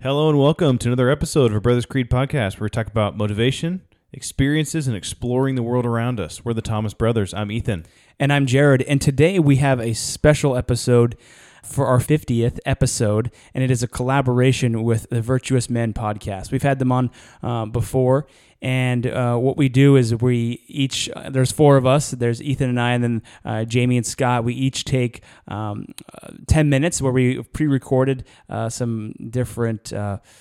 Hello and welcome to another episode of our Brothers Creed podcast where we talk about motivation, experiences, and exploring the world around us. We're the Thomas Brothers. I'm Ethan. And I'm Jared. And today we have a special episode for our 50th episode, and it is a collaboration with the Virtuous Men podcast. We've had them on uh, before, and uh, what we do is we each, uh, there's four of us, there's Ethan and I, and then uh, Jamie and Scott. We each take um, uh, 10 minutes where we pre recorded uh, some different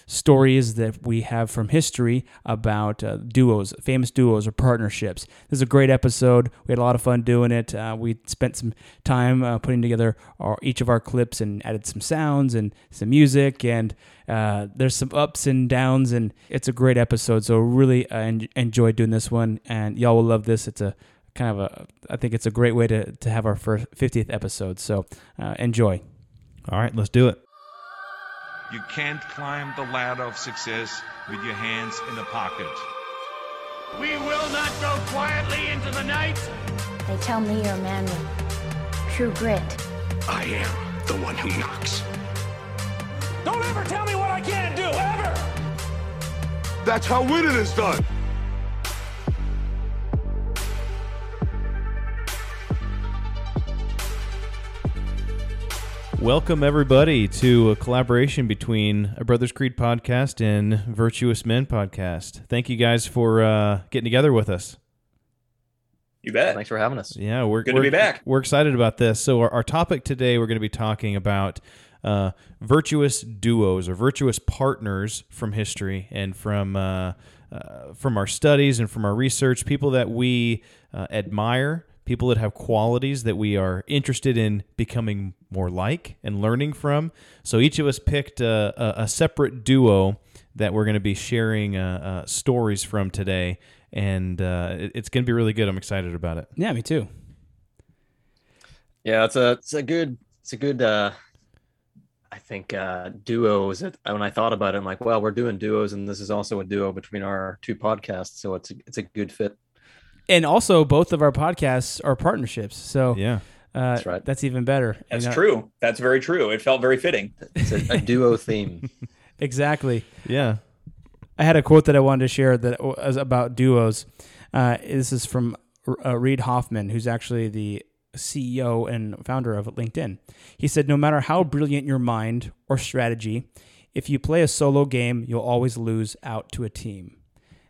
stories that we have from history about duos, famous duos or partnerships. This is a great episode. We had a lot of fun doing it. we spent some time putting together our, each of our clips and added some sounds and some music and uh, there's some ups and downs, and it's a great episode. So really uh, en- enjoyed doing this one, and y'all will love this. It's a kind of a, I think it's a great way to to have our first 50th episode. So uh, enjoy. All right, let's do it. You can't climb the ladder of success with your hands in the pocket. We will not go quietly into the night. They tell me you're a man with true grit. I am the one who knocks. Don't ever tell me what I can't do, ever! That's how winning is done. Welcome, everybody, to a collaboration between a Brothers Creed podcast and Virtuous Men podcast. Thank you guys for uh, getting together with us. You bet. Thanks for having us. Yeah, we're good we're, to be back. We're excited about this. So, our, our topic today, we're going to be talking about uh, virtuous duos or virtuous partners from history and from uh, uh, from our studies and from our research, people that we uh, admire, people that have qualities that we are interested in becoming more like and learning from. So each of us picked a, a, a separate duo that we're going to be sharing uh, uh, stories from today, and it, it's going to be really good. I'm excited about it. Yeah, me too. Yeah, it's a it's a good it's a good I think uh, duos. It, when I thought about it, I'm like, well, we're doing duos, and this is also a duo between our two podcasts, so it's a, it's a good fit. And also, both of our podcasts are partnerships, so yeah, uh, that's right. That's even better. That's you know? true. That's very true. It felt very fitting. It's a, a duo theme. exactly. Yeah. I had a quote that I wanted to share that was about duos. Uh, this is from uh, Reid Hoffman, who's actually the CEO and founder of LinkedIn. He said, No matter how brilliant your mind or strategy, if you play a solo game, you'll always lose out to a team.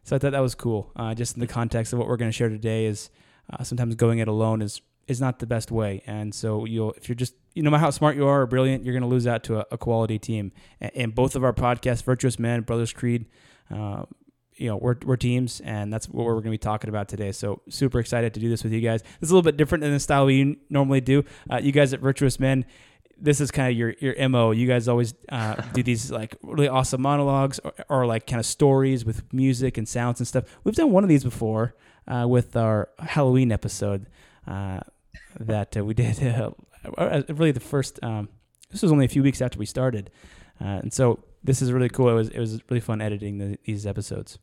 So I thought that was cool. Uh, just in the context of what we're going to share today, is uh, sometimes going it alone is is not the best way. And so you'll if you're just you know, no matter how smart you are or brilliant, you're going to lose out to a, a quality team. And, and, both of our podcasts, Virtuous Men, Brothers Creed, uh, you know, we're, we're teams, and that's what we're going to be talking about today. So super excited to do this with you guys. It's a little bit different than the style we normally do. Uh, you guys at Virtuous Men, this is kind of your your mo. You guys always uh, do these like really awesome monologues or, or, like kind of stories with music and sounds and stuff. We've done one of these before uh, with our Halloween episode uh, that uh, we did. Uh, really, the first. Um, this was only a few weeks after we started, and so this is really cool. It was it was really fun editing the, these episodes.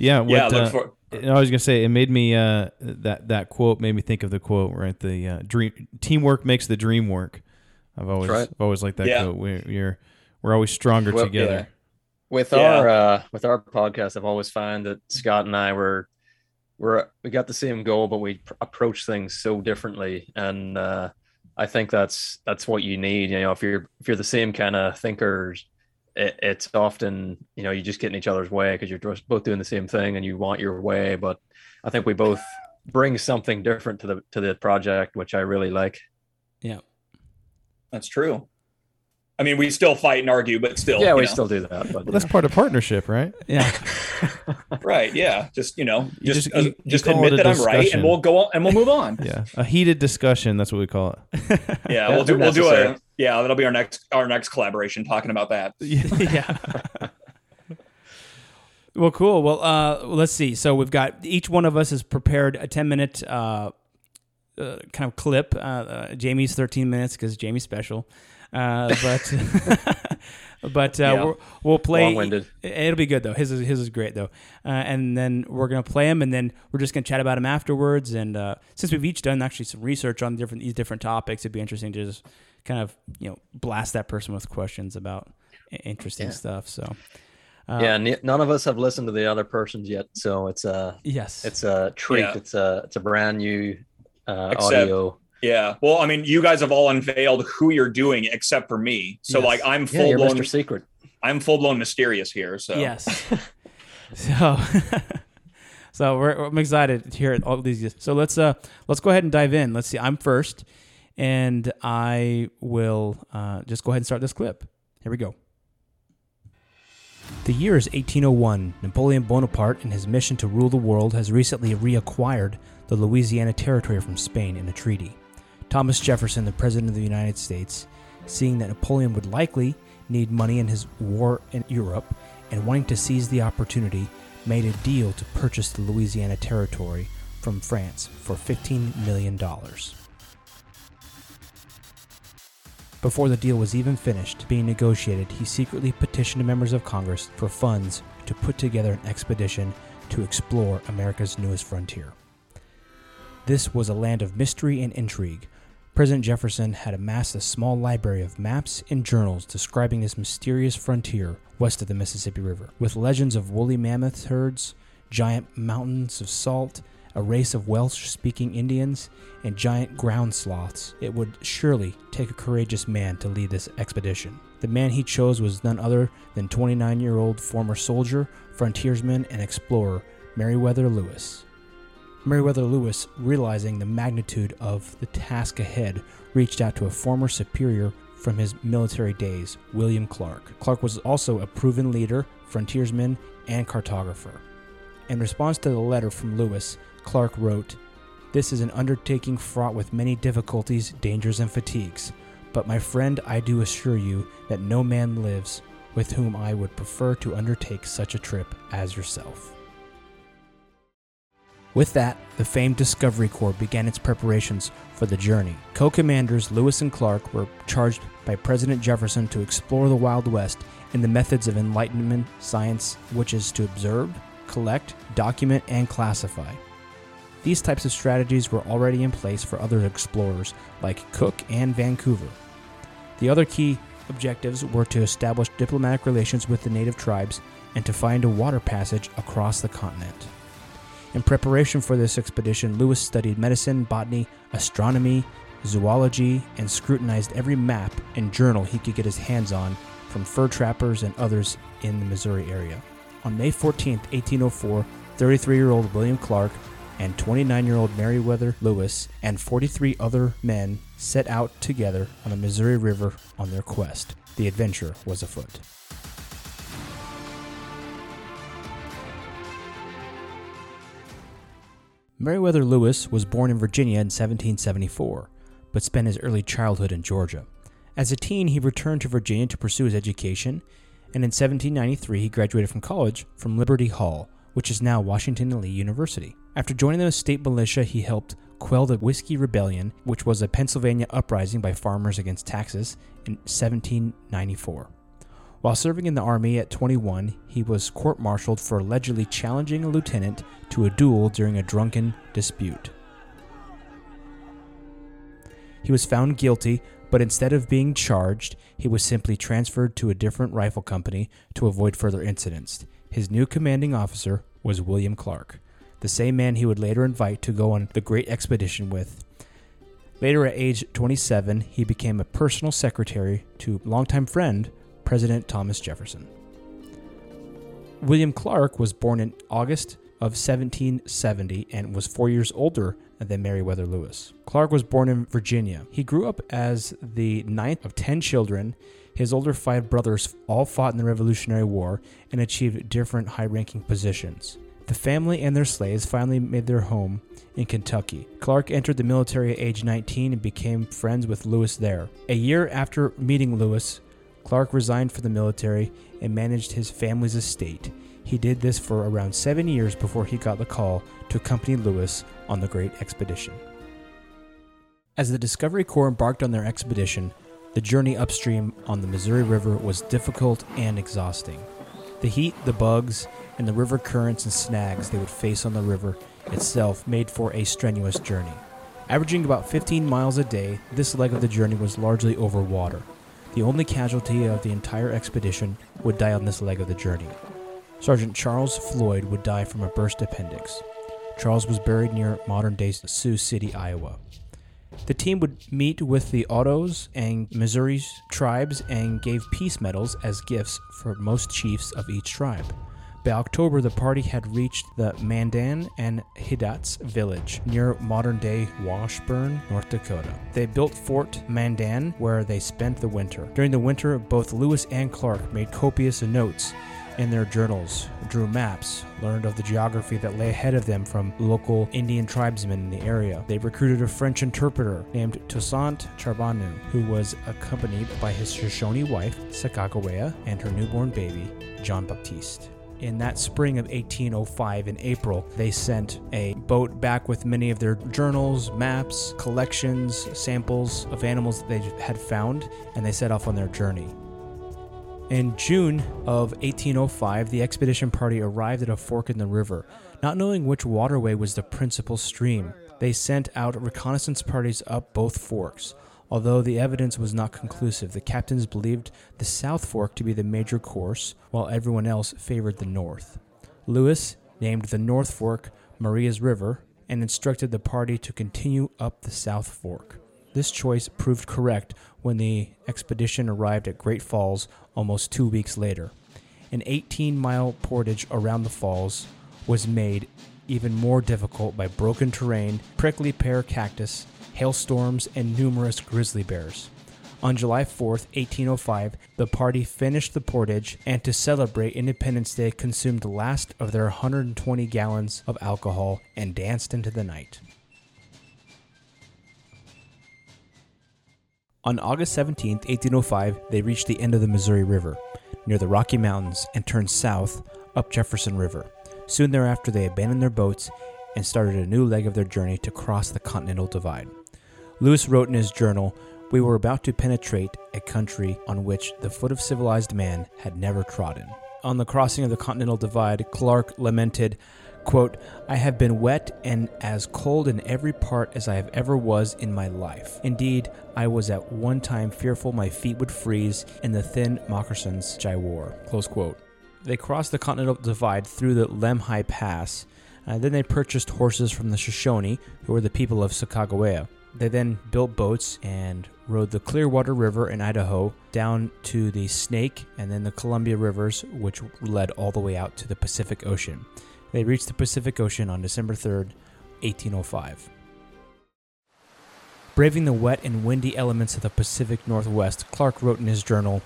Yeah, what, yeah. Uh, for, I was gonna say it made me uh, that that quote made me think of the quote right. The uh, dream teamwork makes the dream work. I've always right. I've always liked that yeah. quote. We, we're we're always stronger well, together. Yeah. With yeah. our uh, with our podcast, I've always found that Scott and I were we're we got the same goal, but we pr- approach things so differently, and uh, I think that's that's what you need. You know, if you're if you're the same kind of thinkers it, it's often you know you just get in each other's way because you're both doing the same thing and you want your way but i think we both bring something different to the to the project which i really like yeah that's true I mean, we still fight and argue, but still, yeah, we know. still do that. But, well, that's part of partnership, right? Yeah, right. Yeah, just you know, you just just, uh, just admit that discussion. I'm right, and we'll go on and we'll move on. yeah, a heated discussion. That's what we call it. yeah, we'll do we'll do a yeah. That'll be our next our next collaboration talking about that. yeah. well, cool. Well, uh, let's see. So we've got each one of us has prepared a ten minute. Uh, uh, kind of clip. Uh, uh, Jamie's 13 minutes because Jamie's special. Uh, but but uh, yeah. we'll play. Long-winded. It'll be good though. His is, his is great though. Uh, and then we're gonna play him, and then we're just gonna chat about him afterwards. And uh, since we've each done actually some research on different these different topics, it'd be interesting to just kind of you know blast that person with questions about interesting yeah. stuff. So. Uh, yeah, n- none of us have listened to the other persons yet, so it's a yes, it's a treat. Yeah. It's a it's a brand new uh, Except, audio. Yeah, well, I mean, you guys have all unveiled who you're doing, except for me. So, yes. like, I'm full yeah, blown Mr. Secret. I'm full blown mysterious here. So yes, so so we're, I'm excited to hear all these. So let's uh let's go ahead and dive in. Let's see. I'm first, and I will uh, just go ahead and start this clip. Here we go. The year is 1801. Napoleon Bonaparte, in his mission to rule the world, has recently reacquired the Louisiana Territory from Spain in a treaty. Thomas Jefferson, the President of the United States, seeing that Napoleon would likely need money in his war in Europe and wanting to seize the opportunity, made a deal to purchase the Louisiana Territory from France for $15 million. Before the deal was even finished being negotiated, he secretly petitioned members of Congress for funds to put together an expedition to explore America's newest frontier. This was a land of mystery and intrigue. President Jefferson had amassed a small library of maps and journals describing this mysterious frontier west of the Mississippi River, with legends of woolly mammoth herds, giant mountains of salt, a race of Welsh speaking Indians, and giant ground sloths, it would surely take a courageous man to lead this expedition. The man he chose was none other than 29 year old former soldier, frontiersman, and explorer Meriwether Lewis. Meriwether Lewis, realizing the magnitude of the task ahead, reached out to a former superior from his military days, William Clark. Clark was also a proven leader, frontiersman, and cartographer. In response to the letter from Lewis, Clark wrote, This is an undertaking fraught with many difficulties, dangers, and fatigues. But, my friend, I do assure you that no man lives with whom I would prefer to undertake such a trip as yourself. With that, the famed Discovery Corps began its preparations for the journey. Co commanders Lewis and Clark were charged by President Jefferson to explore the Wild West in the methods of Enlightenment science, which is to observe, collect, document, and classify. These types of strategies were already in place for other explorers like Cook and Vancouver. The other key objectives were to establish diplomatic relations with the native tribes and to find a water passage across the continent. In preparation for this expedition, Lewis studied medicine, botany, astronomy, zoology, and scrutinized every map and journal he could get his hands on from fur trappers and others in the Missouri area. On May 14, 1804, 33 year old William Clark and 29 year old Meriwether Lewis and 43 other men set out together on the Missouri River on their quest. The adventure was afoot. Meriwether Lewis was born in Virginia in 1774, but spent his early childhood in Georgia. As a teen, he returned to Virginia to pursue his education, and in 1793 he graduated from college from Liberty Hall, which is now Washington and Lee University. After joining the state militia, he helped quell the Whiskey Rebellion, which was a Pennsylvania uprising by farmers against taxes, in 1794. While serving in the Army at 21, he was court martialed for allegedly challenging a lieutenant to a duel during a drunken dispute. He was found guilty, but instead of being charged, he was simply transferred to a different rifle company to avoid further incidents. His new commanding officer was William Clark the same man he would later invite to go on the great expedition with. Later, at age 27, he became a personal secretary to longtime friend President Thomas Jefferson. William Clark was born in August of 1770 and was four years older than Meriwether Lewis. Clark was born in Virginia. He grew up as the ninth of ten children. His older five brothers all fought in the Revolutionary War and achieved different high ranking positions. The family and their slaves finally made their home in Kentucky. Clark entered the military at age 19 and became friends with Lewis there. A year after meeting Lewis, Clark resigned from the military and managed his family's estate. He did this for around seven years before he got the call to accompany Lewis on the Great Expedition. As the Discovery Corps embarked on their expedition, the journey upstream on the Missouri River was difficult and exhausting. The heat, the bugs, and the river currents and snags they would face on the river itself made for a strenuous journey. Averaging about 15 miles a day, this leg of the journey was largely over water. The only casualty of the entire expedition would die on this leg of the journey. Sergeant Charles Floyd would die from a burst appendix. Charles was buried near modern day Sioux City, Iowa. The team would meet with the Otos and Missouri tribes and gave peace medals as gifts for most chiefs of each tribe. By October, the party had reached the Mandan and Hidatsa village near modern day Washburn, North Dakota. They built Fort Mandan where they spent the winter. During the winter, both Lewis and Clark made copious notes in their journals, drew maps, learned of the geography that lay ahead of them from local Indian tribesmen in the area. They recruited a French interpreter named Toussaint Charbonneau, who was accompanied by his Shoshone wife, Sacagawea, and her newborn baby, John Baptiste. In that spring of 1805, in April, they sent a boat back with many of their journals, maps, collections, samples of animals that they had found, and they set off on their journey. In June of 1805, the expedition party arrived at a fork in the river. Not knowing which waterway was the principal stream, they sent out reconnaissance parties up both forks. Although the evidence was not conclusive, the captains believed the South Fork to be the major course, while everyone else favored the North. Lewis named the North Fork Maria's River and instructed the party to continue up the South Fork. This choice proved correct when the expedition arrived at Great Falls almost two weeks later. An 18 mile portage around the falls was made even more difficult by broken terrain, prickly pear cactus, hailstorms, and numerous grizzly bears. On July 4, 1805, the party finished the portage and to celebrate Independence Day consumed the last of their 120 gallons of alcohol and danced into the night. On August 17, 1805, they reached the end of the Missouri River, near the Rocky Mountains, and turned south up Jefferson River. Soon thereafter, they abandoned their boats and started a new leg of their journey to cross the Continental Divide. Lewis wrote in his journal, We were about to penetrate a country on which the foot of civilized man had never trodden. On the crossing of the Continental Divide, Clark lamented, quote, I have been wet and as cold in every part as I have ever was in my life. Indeed, I was at one time fearful my feet would freeze in the thin moccasins which I wore. Close quote. They crossed the Continental Divide through the Lemhi Pass. Uh, then they purchased horses from the Shoshone, who were the people of Sacagawea. They then built boats and rode the Clearwater River in Idaho down to the Snake and then the Columbia Rivers, which led all the way out to the Pacific Ocean. They reached the Pacific Ocean on December 3rd, 1805. Braving the wet and windy elements of the Pacific Northwest, Clark wrote in his journal,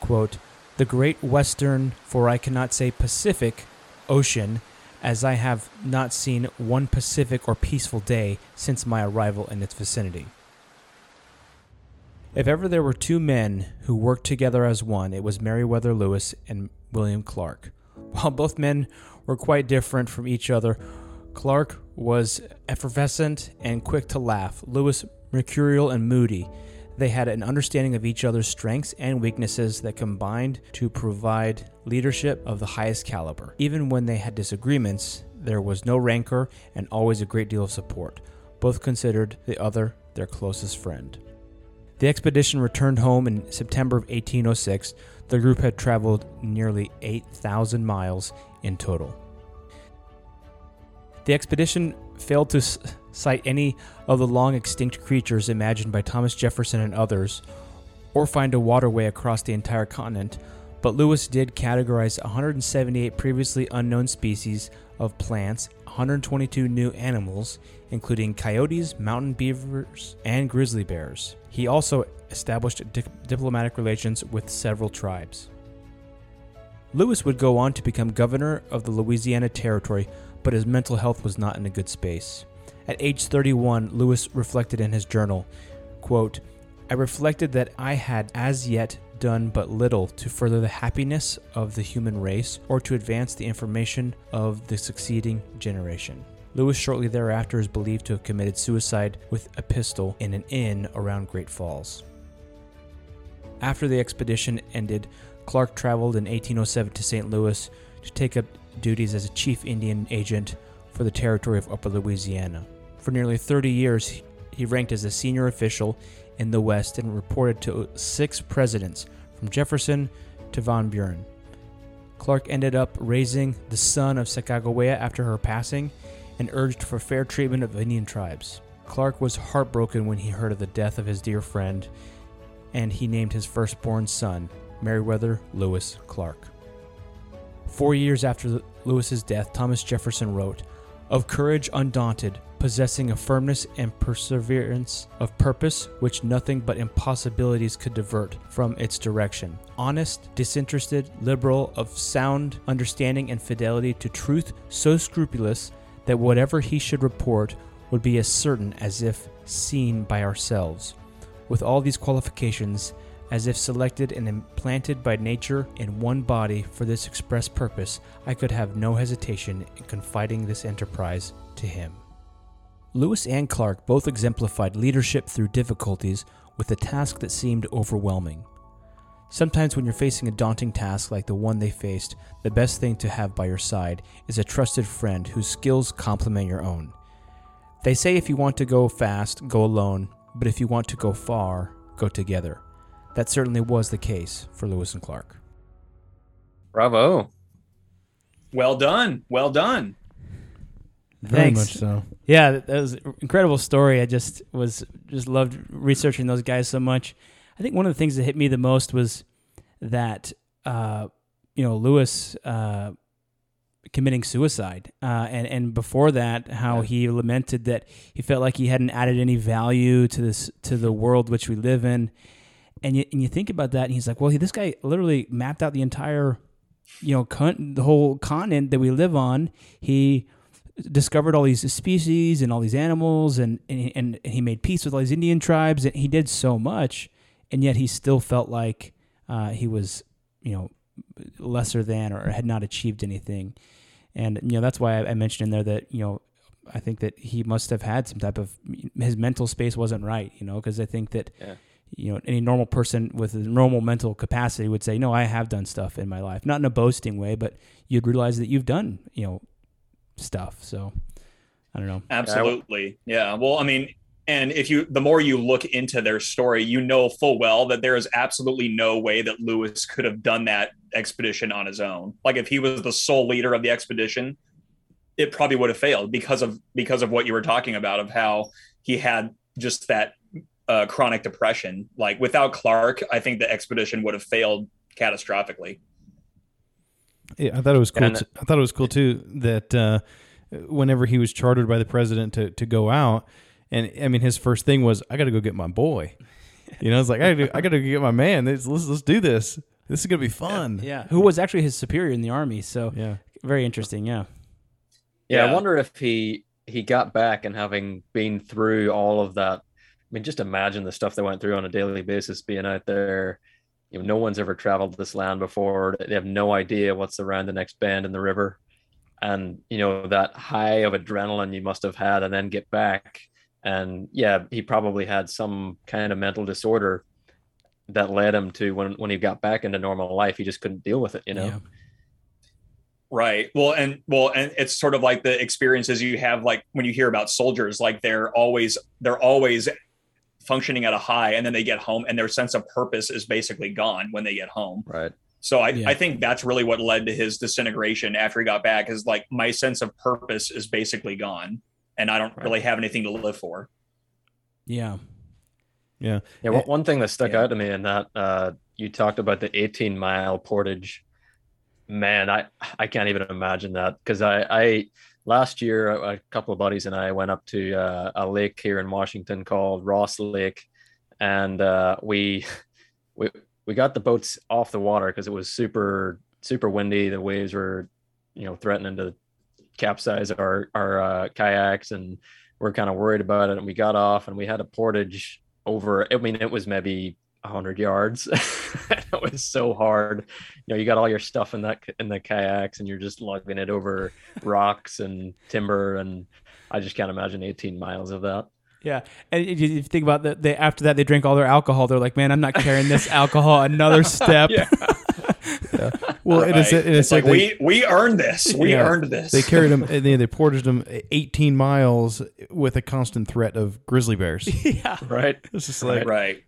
quote, The great western, for I cannot say Pacific, ocean as I have not seen one pacific or peaceful day since my arrival in its vicinity. If ever there were two men who worked together as one, it was Meriwether Lewis and William Clark. While both men were quite different from each other, Clark was effervescent and quick to laugh, Lewis mercurial and moody. They had an understanding of each other's strengths and weaknesses that combined to provide leadership of the highest caliber. Even when they had disagreements, there was no rancor and always a great deal of support. Both considered the other their closest friend. The expedition returned home in September of 1806. The group had traveled nearly 8,000 miles in total. The expedition failed to sight any of the long extinct creatures imagined by Thomas Jefferson and others, or find a waterway across the entire continent, but Lewis did categorize 178 previously unknown species of plants, 122 new animals, including coyotes, mountain beavers, and grizzly bears. He also established di- diplomatic relations with several tribes. Lewis would go on to become governor of the Louisiana Territory, but his mental health was not in a good space. At age 31, Lewis reflected in his journal, quote, I reflected that I had as yet done but little to further the happiness of the human race or to advance the information of the succeeding generation. Lewis shortly thereafter is believed to have committed suicide with a pistol in an inn around Great Falls. After the expedition ended, Clark traveled in 1807 to St. Louis to take up duties as a chief Indian agent for the territory of Upper Louisiana. For nearly 30 years, He ranked as a senior official in the West and reported to six presidents, from Jefferson to Van Buren. Clark ended up raising the son of Sacagawea after her passing and urged for fair treatment of Indian tribes. Clark was heartbroken when he heard of the death of his dear friend, and he named his firstborn son Meriwether Lewis Clark. Four years after Lewis's death, Thomas Jefferson wrote, Of courage undaunted, possessing a firmness and perseverance of purpose which nothing but impossibilities could divert from its direction. Honest, disinterested, liberal, of sound understanding and fidelity to truth, so scrupulous that whatever he should report would be as certain as if seen by ourselves. With all these qualifications, as if selected and implanted by nature in one body for this express purpose, I could have no hesitation in confiding this enterprise to him. Lewis and Clark both exemplified leadership through difficulties with a task that seemed overwhelming. Sometimes, when you're facing a daunting task like the one they faced, the best thing to have by your side is a trusted friend whose skills complement your own. They say if you want to go fast, go alone, but if you want to go far, go together. That certainly was the case for Lewis and Clark. Bravo. Well done. Well done. Very Thanks. much so. Yeah, that was an incredible story. I just was just loved researching those guys so much. I think one of the things that hit me the most was that uh, you know Lewis uh, committing suicide, uh, and and before that, how yeah. he lamented that he felt like he hadn't added any value to this to the world which we live in, and you, and you think about that, and he's like, well, he, this guy literally mapped out the entire, you know, con- the whole continent that we live on. He discovered all these species and all these animals, and, and and he made peace with all these Indian tribes, and he did so much, and yet he still felt like uh, he was, you know, lesser than or had not achieved anything, and you know that's why I, I mentioned in there that you know I think that he must have had some type of his mental space wasn't right, you know, because I think that. Yeah you know any normal person with a normal mental capacity would say no i have done stuff in my life not in a boasting way but you'd realize that you've done you know stuff. So i don't know. Absolutely. Yeah. Well i mean and if you the more you look into their story you know full well that there is absolutely no way that lewis could have done that expedition on his own. Like if he was the sole leader of the expedition it probably would have failed because of because of what you were talking about of how he had just that uh, chronic depression. Like without Clark, I think the expedition would have failed catastrophically. Yeah, I thought it was cool. And, I thought it was cool too that uh, whenever he was chartered by the president to, to go out, and I mean his first thing was, "I got to go get my boy." You know, it's like I got to I got to get my man. Let's, let's let's do this. This is gonna be fun. Yeah, who was actually his superior in the army. So yeah, very interesting. Yeah. Yeah, yeah. I wonder if he he got back and having been through all of that I mean, just imagine the stuff they went through on a daily basis being out there. You know, no one's ever traveled this land before. They have no idea what's around the next bend in the river. And, you know, that high of adrenaline you must have had and then get back. And yeah, he probably had some kind of mental disorder that led him to when, when he got back into normal life, he just couldn't deal with it, you know? Yeah. Right. Well, and well, and it's sort of like the experiences you have, like when you hear about soldiers, like they're always they're always functioning at a high and then they get home and their sense of purpose is basically gone when they get home. Right. So I, yeah. I think that's really what led to his disintegration after he got back is like my sense of purpose is basically gone and I don't right. really have anything to live for. Yeah. Yeah. Yeah. Well, one thing that stuck yeah. out to me in that uh, you talked about the 18 mile portage. Man, I, I can't even imagine that because I, I, last year, a couple of buddies and I went up to uh, a lake here in Washington called Ross Lake, and uh, we we we got the boats off the water because it was super super windy. The waves were, you know, threatening to capsize our our uh, kayaks, and we're kind of worried about it. And we got off, and we had a portage over. I mean, it was maybe 100 yards. it was so hard. You know, you got all your stuff in that in the kayaks, and you're just lugging it over rocks and timber, and I just can't imagine 18 miles of that. Yeah, and if you think about that, they after that they drink all their alcohol. They're like, "Man, I'm not carrying this alcohol another step." yeah. yeah. Well, and it's, Right? and it's, like, they, we we earned this. We Yeah. earned this. they carried them. and they, they ported him 18 miles with a constant threat of grizzly bears. yeah. Right. It's just like, right.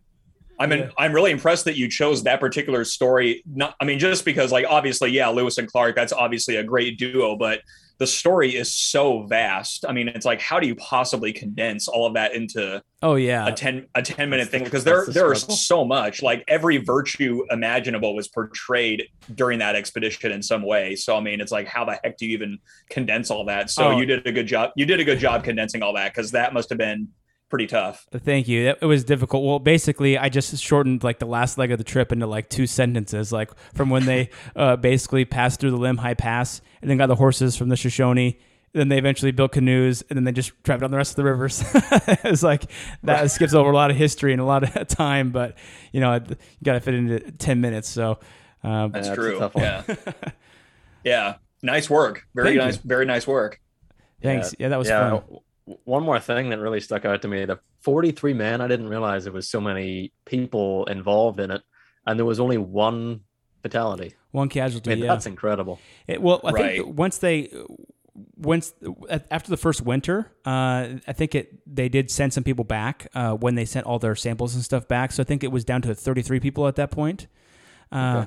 I mean, I'm really impressed that you chose that particular story. Not, I mean, just because, like, obviously, yeah, Lewis and Clark, that's obviously a great duo, but the story is so vast. I mean, it's like, how do you possibly condense all of that into Oh yeah. a 10 a 10 minute That's thing because there the there is struggle. so much like every virtue imaginable was portrayed during that expedition in some way so i mean it's like how the heck do you even condense all that so Oh. you did a good job you did a good job condensing all that because that must have been pretty tough Thank you. It was difficult. Well, basically, I just shortened like the last leg of the trip into like two sentences, like from when they uh, basically passed through the Lemhi Pass and then got the horses from the Shoshone. Then they eventually built canoes, and then they just traveled down the rest of the rivers. it's like that skips over a lot of history and a lot of time, but you know, you got to fit into ten minutes. So, um, that's Yeah, it's a true yeah yeah nice work very Thank nice very nice work thanks. Yeah, that was yeah. fun. W- One more thing that really stuck out to me: the 43 men. I didn't realize there was so many people involved in it, and there was only one fatality. One I casualty. mean, yeah. that's incredible. It, well, I Right. think once they once after the first winter, uh, I think it they did send some people back uh, when they sent all their samples and stuff back. So I think it was down to 33 people at that point. Uh,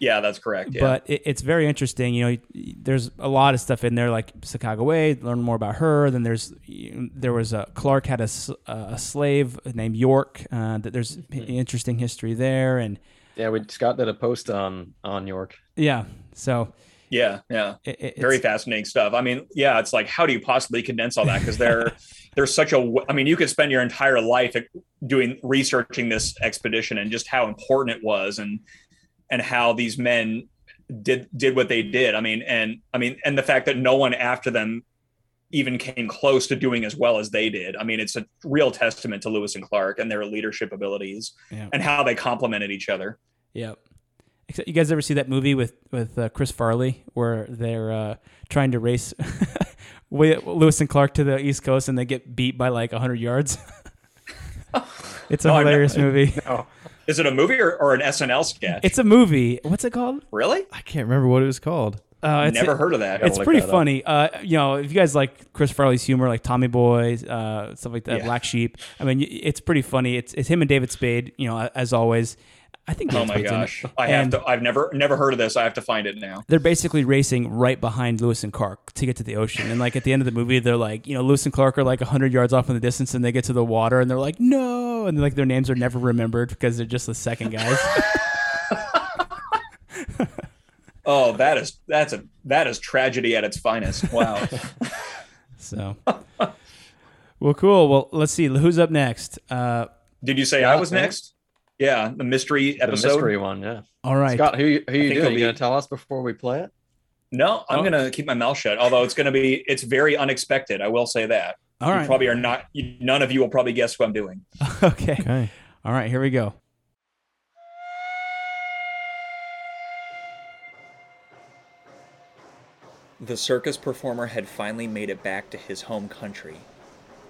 yeah that's correct yeah But it, it's very interesting. You know, there's a lot of stuff in there, like Sacagawea. Learn more about her. Then there's there was a Clark had a, a slave named York. Uh, that there's interesting history there, and Yeah, we Scott did a post on on York. yeah. So yeah yeah it, it- very fascinating stuff. I mean, yeah, it's like how do you possibly condense all that? Because there, there's such a. I mean, you could spend your entire life doing researching this expedition and just how important it was, and and how these men did did what they did. I mean, and I mean, and the fact that no one after them even came close to doing as well as they did. I mean, it's a real testament to Lewis and Clark and their leadership abilities Yeah. and how they complemented each other. Yeah. Except you guys ever see that movie with with uh, Chris Farley where they're uh, trying to race Lewis and Clark to the East Coast and they get beat by like 100 yards? it's a No, hilarious never- movie. Is it a movie or, or an SNL sketch? It's a movie. What's it called? really? I can't remember what it was called. Uh, Never heard of that. It's pretty that funny. Uh, you know, if you guys like Chris Farley's humor, like Tommy Boy, uh, stuff like that, Yeah. Black Sheep. I mean, it's pretty funny. It's it's him and David Spade. You know, as always. I think. Oh my Spade's in it. gosh! I have And- to. I've never never heard of this. I have to find it now. they're basically racing right behind Lewis and Clark to get to the ocean. And like at the end of the movie, they're like, you know, Lewis and Clark are like hundred yards off in the distance, and they get to the water, and they're like, no, and like their names are never remembered because they're just the second guys. Oh, that is that's a that is tragedy at its finest. Wow. so, well, cool. Well, let's see who's up next. Uh, Did you say I was next? Yeah, the mystery The episode. mystery one, yeah. all right, Scott, who you- who you think doing? it'll You be- gonna tell us before we play it? No, I'm Oh. gonna keep my mouth shut. Although it's gonna be it's very unexpected. I will say that. all You right, probably are not. You, none of you will probably guess what I'm doing. okay, Okay. all right. Here we go. The circus performer had finally made it back to his home country.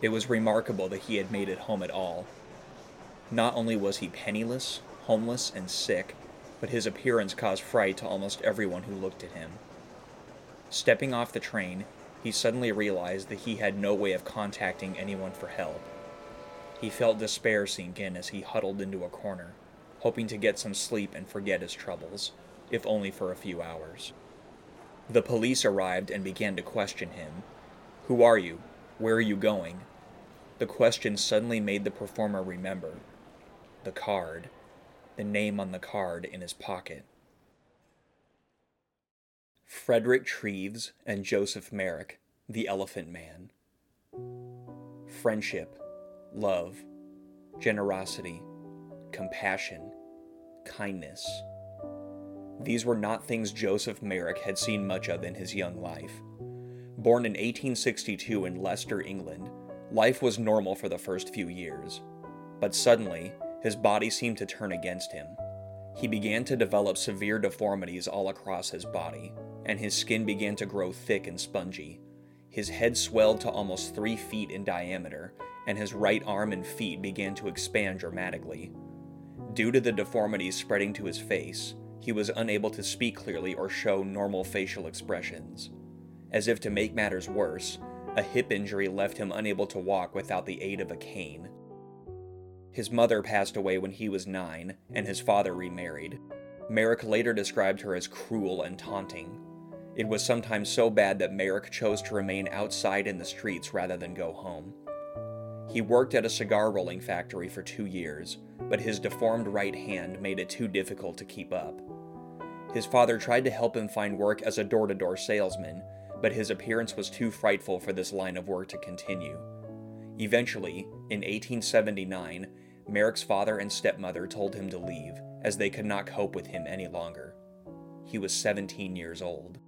It was remarkable that he had made it home at all. Not only was he penniless, homeless, and sick, but his appearance caused fright to almost everyone who looked at him. Stepping off the train, he suddenly realized that he had no way of contacting anyone for help. He felt despair sink in as he huddled into a corner, hoping to get some sleep and forget his troubles, if only for a few hours. The police arrived and began to question him. Who are you? Where are you going? The question suddenly made the performer remember. The card. The name on the card in his pocket. Frederick Treves and Joseph Merrick, the Elephant Man. Friendship, love, generosity, compassion, kindness. These were not things Joseph Merrick had seen much of in his young life. Born in 1862 in Leicester, England, life was normal for the first few years. But suddenly, his body seemed to turn against him. He began to develop severe deformities all across his body, and his skin began to grow thick and spongy. His head swelled to almost three feet in diameter, and his right arm and feet began to expand dramatically. Due to the deformities spreading to his face, he was unable to speak clearly or show normal facial expressions. As if to make matters worse, a hip injury left him unable to walk without the aid of a cane. His mother passed away when he was nine, and his father remarried. Merrick later described her as cruel and taunting. It was sometimes so bad that Merrick chose to remain outside in the streets rather than go home. He worked at a cigar rolling factory for two years, but his deformed right hand made it too difficult to keep up. His father tried to help him find work as a door to door salesman, but his appearance was too frightful for this line of work to continue. Eventually, in 1879, Merrick's father and stepmother told him to leave, as they could not cope with him any longer. He was 17 years old.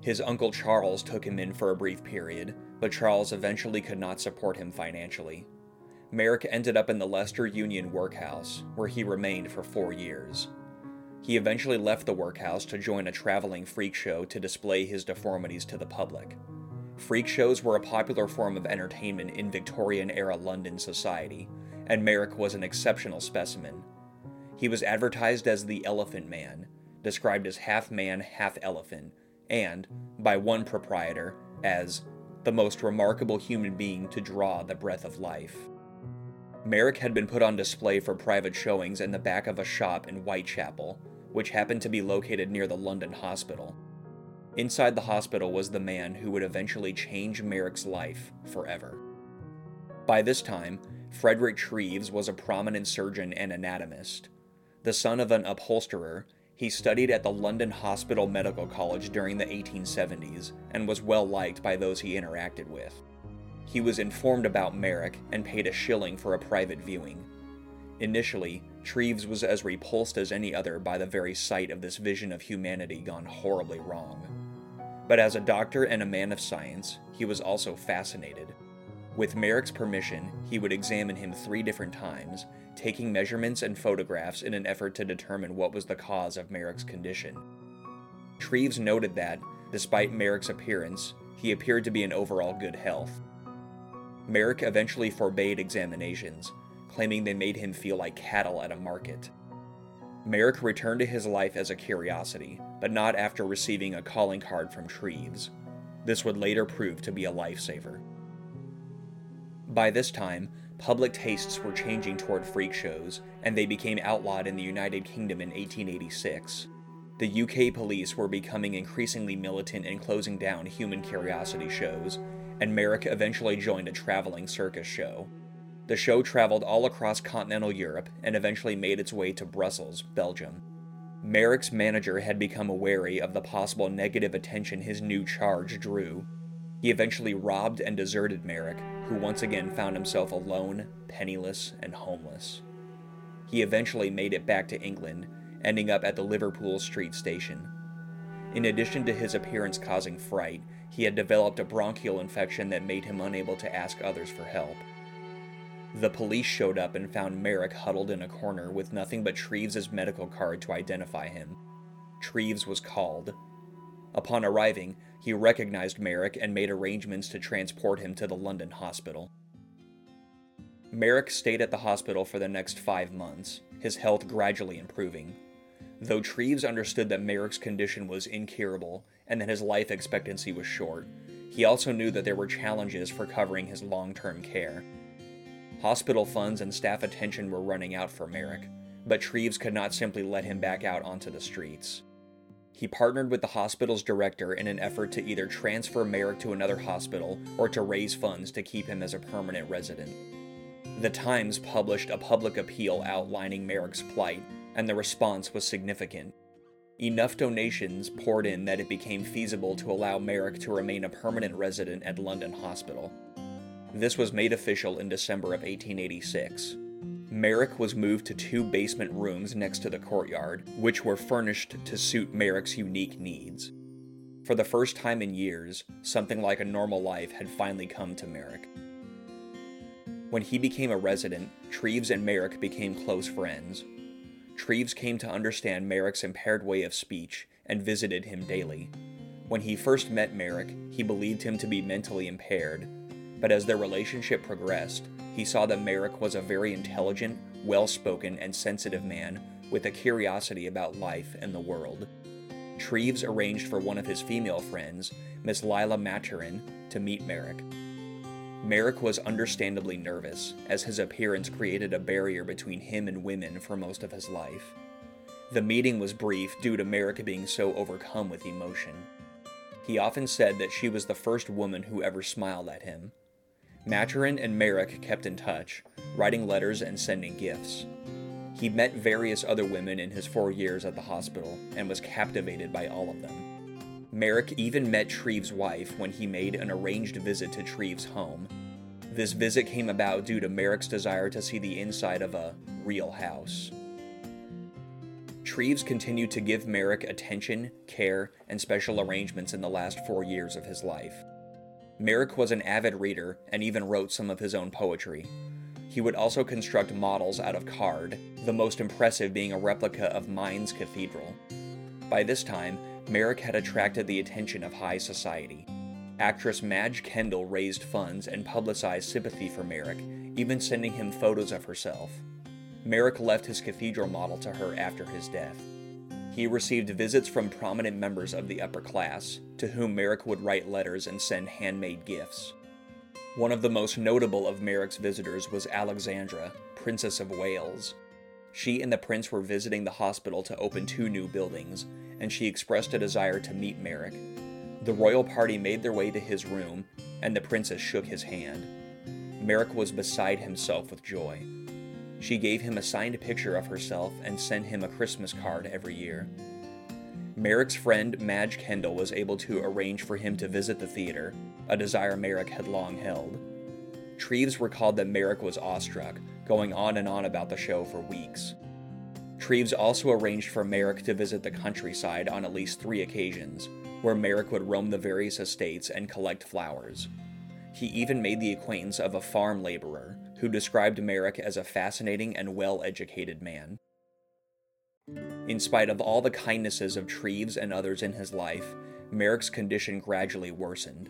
His uncle Charles took him in for a brief period, but Charles eventually could not support him financially. Merrick ended up in the Leicester Union Workhouse, where he remained for four years. He eventually left the workhouse to join a traveling freak show to display his deformities to the public. Freak shows were a popular form of entertainment in Victorian era London society, and Merrick was an exceptional specimen. He was advertised as the Elephant Man, described as half man, half elephant, and, by one proprietor, as the most remarkable human being to draw the breath of life. Merrick had been put on display for private showings in the back of a shop in Whitechapel, which happened to be located near the London hospital. Inside the hospital was the man who would eventually change Merrick's life forever. By this time, Frederick Treves was a prominent surgeon and anatomist. The son of an upholsterer, he studied at the London Hospital Medical College during the 1870s and was well liked by those he interacted with. He was informed about Merrick and paid a shilling for a private viewing. Initially, Treves was as repulsed as any other by the very sight of this vision of humanity gone horribly wrong. But as a doctor and a man of science, he was also fascinated. With Merrick's permission, he would examine him three different times, taking measurements and photographs in an effort to determine what was the cause of Merrick's condition. Treves noted that, despite Merrick's appearance, he appeared to be in overall good health. Merrick eventually forbade examinations, claiming they made him feel like cattle at a market. Merrick returned to his life as a curiosity, but not after receiving a calling card from Treves. This would later prove to be a lifesaver. By this time, public tastes were changing toward freak shows, and they became outlawed in the United Kingdom in 1886. The UK police were becoming increasingly militant in closing down human curiosity shows, and Merrick eventually joined a traveling circus show. The show traveled all across continental Europe and eventually made its way to Brussels, Belgium. Merrick's manager had become wary of the possible negative attention his new charge drew. He eventually robbed and deserted Merrick, who once again found himself alone, penniless, and homeless. He eventually made it back to England, ending up at the Liverpool Street Station. In addition to his appearance causing fright, he had developed a bronchial infection that made him unable to ask others for help. The police showed up and found Merrick huddled in a corner with nothing but Treves' medical card to identify him. Treves was called. Upon arriving, he recognized Merrick and made arrangements to transport him to the London hospital. Merrick stayed at the hospital for the next five months, his health gradually improving. Though Treves understood that Merrick's condition was incurable and that his life expectancy was short, he also knew that there were challenges for covering his long term care. Hospital funds and staff attention were running out for Merrick, but Treves could not simply let him back out onto the streets. He partnered with the hospital's director in an effort to either transfer Merrick to another hospital or to raise funds to keep him as a permanent resident. The Times published a public appeal outlining Merrick's plight, and the response was significant. Enough donations poured in that it became feasible to allow Merrick to remain a permanent resident at London Hospital. This was made official in December of 1886. Merrick was moved to two basement rooms next to the courtyard, which were furnished to suit Merrick's unique needs. For the first time in years, something like a normal life had finally come to Merrick. When he became a resident, Treves and Merrick became close friends. Treves came to understand Merrick's impaired way of speech and visited him daily. When he first met Merrick, he believed him to be mentally impaired, but as their relationship progressed, he saw that Merrick was a very intelligent, well spoken, and sensitive man with a curiosity about life and the world. Treves arranged for one of his female friends, Miss Leila Maturin, to meet Merrick. Merrick was understandably nervous, as his appearance created a barrier between him and women for most of his life. The meeting was brief due to Merrick being so overcome with emotion. He often said that she was the first woman who ever smiled at him. Maturin and Merrick kept in touch, writing letters and sending gifts. He met various other women in his four years at the hospital and was captivated by all of them. Merrick even met Treves' wife when he made an arranged visit to Treves' home. This visit came about due to Merrick's desire to see the inside of a real house. Treves continued to give Merrick attention, care, and special arrangements in the last four years of his life. Merrick was an avid reader and even wrote some of his own poetry. He would also construct models out of card, the most impressive being a replica of Mainz Cathedral. By this time, Merrick had attracted the attention of high society. Actress Madge Kendal raised funds and publicized sympathy for Merrick, even sending him photos of herself. Merrick left his cathedral model to her after his death. He received visits from prominent members of the upper class, to whom Merrick would write letters and send handmade gifts. One of the most notable of Merrick's visitors was Alexandra, Princess of Wales. She and the prince were visiting the hospital to open two new buildings, and she expressed a desire to meet Merrick. The royal party made their way to his room, and the princess shook his hand. Merrick was beside himself with joy. She gave him a signed picture of herself and sent him a Christmas card every year. Merrick's friend Madge Kendal was able to arrange for him to visit the theater, a desire Merrick had long held. Treves recalled that Merrick was awestruck, going on and on about the show for weeks. Treves also arranged for Merrick to visit the countryside on at least three occasions, where Merrick would roam the various estates and collect flowers. He even made the acquaintance of a farm laborer who described Merrick as a fascinating and well educated man. In spite of all the kindnesses of Treves and others in his life, Merrick's condition gradually worsened.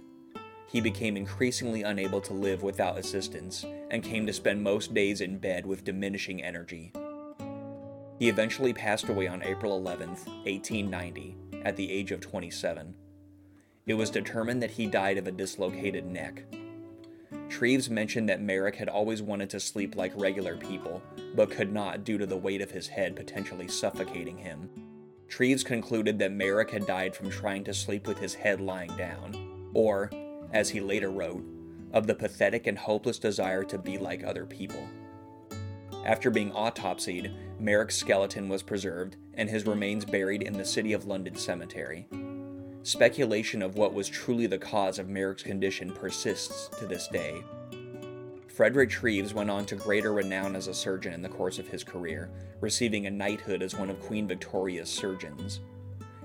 He became increasingly unable to live without assistance and came to spend most days in bed with diminishing energy. He eventually passed away on April 11, 1890, at the age of 27. It was determined that he died of a dislocated neck. Treves mentioned that Merrick had always wanted to sleep like regular people, but could not due to the weight of his head potentially suffocating him. Treves concluded that Merrick had died from trying to sleep with his head lying down, or, as he later wrote, of the pathetic and hopeless desire to be like other people. After being autopsied, Merrick's skeleton was preserved and his remains buried in the City of London cemetery. Speculation of what was truly the cause of Merrick's condition persists to this day. Frederick Treves went on to greater renown as a surgeon in the course of his career, receiving a knighthood as one of Queen Victoria's surgeons.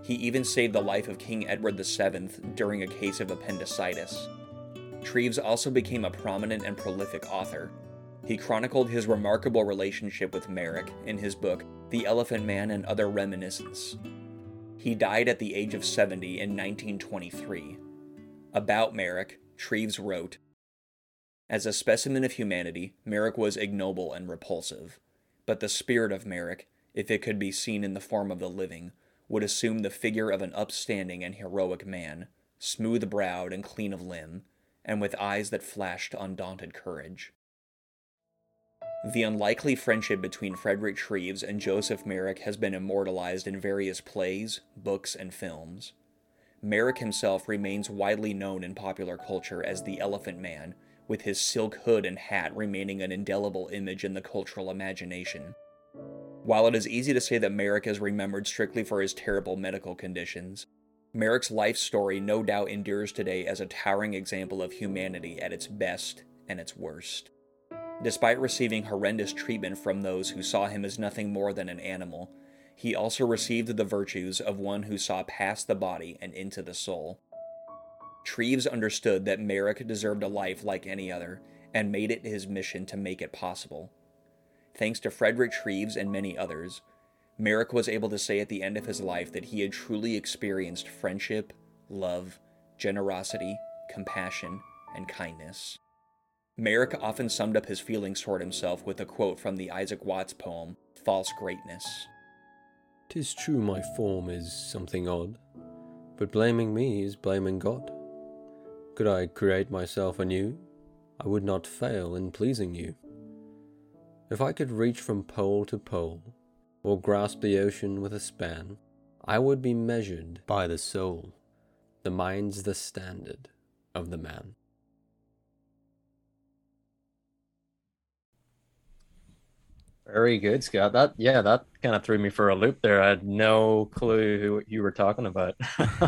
He even saved the life of King Edward VII during a case of appendicitis. Treves also became a prominent and prolific author. He chronicled his remarkable relationship with Merrick in his book, The Elephant Man and Other Reminiscences. He died at the age of 70 in 1923. About Merrick, Treves wrote As a specimen of humanity, Merrick was ignoble and repulsive. But the spirit of Merrick, if it could be seen in the form of the living, would assume the figure of an upstanding and heroic man, smooth browed and clean of limb, and with eyes that flashed undaunted courage. The unlikely friendship between Frederick Treves and Joseph Merrick has been immortalized in various plays, books, and films. Merrick himself remains widely known in popular culture as the Elephant Man, with his silk hood and hat remaining an indelible image in the cultural imagination. While it is easy to say that Merrick is remembered strictly for his terrible medical conditions, Merrick's life story no doubt endures today as a towering example of humanity at its best and its worst. Despite receiving horrendous treatment from those who saw him as nothing more than an animal, he also received the virtues of one who saw past the body and into the soul. Treves understood that Merrick deserved a life like any other and made it his mission to make it possible. Thanks to Frederick Treves and many others, Merrick was able to say at the end of his life that he had truly experienced friendship, love, generosity, compassion, and kindness. Merrick often summed up his feelings toward himself with a quote from the Isaac Watts poem, False Greatness. Tis true my form is something odd, but blaming me is blaming God. Could I create myself anew, I would not fail in pleasing you. If I could reach from pole to pole, or grasp the ocean with a span, I would be measured by the soul. The mind's the standard of the man. Very good, Scott. That yeah, that kind of threw me for a loop there. I had no clue who you were talking about. uh,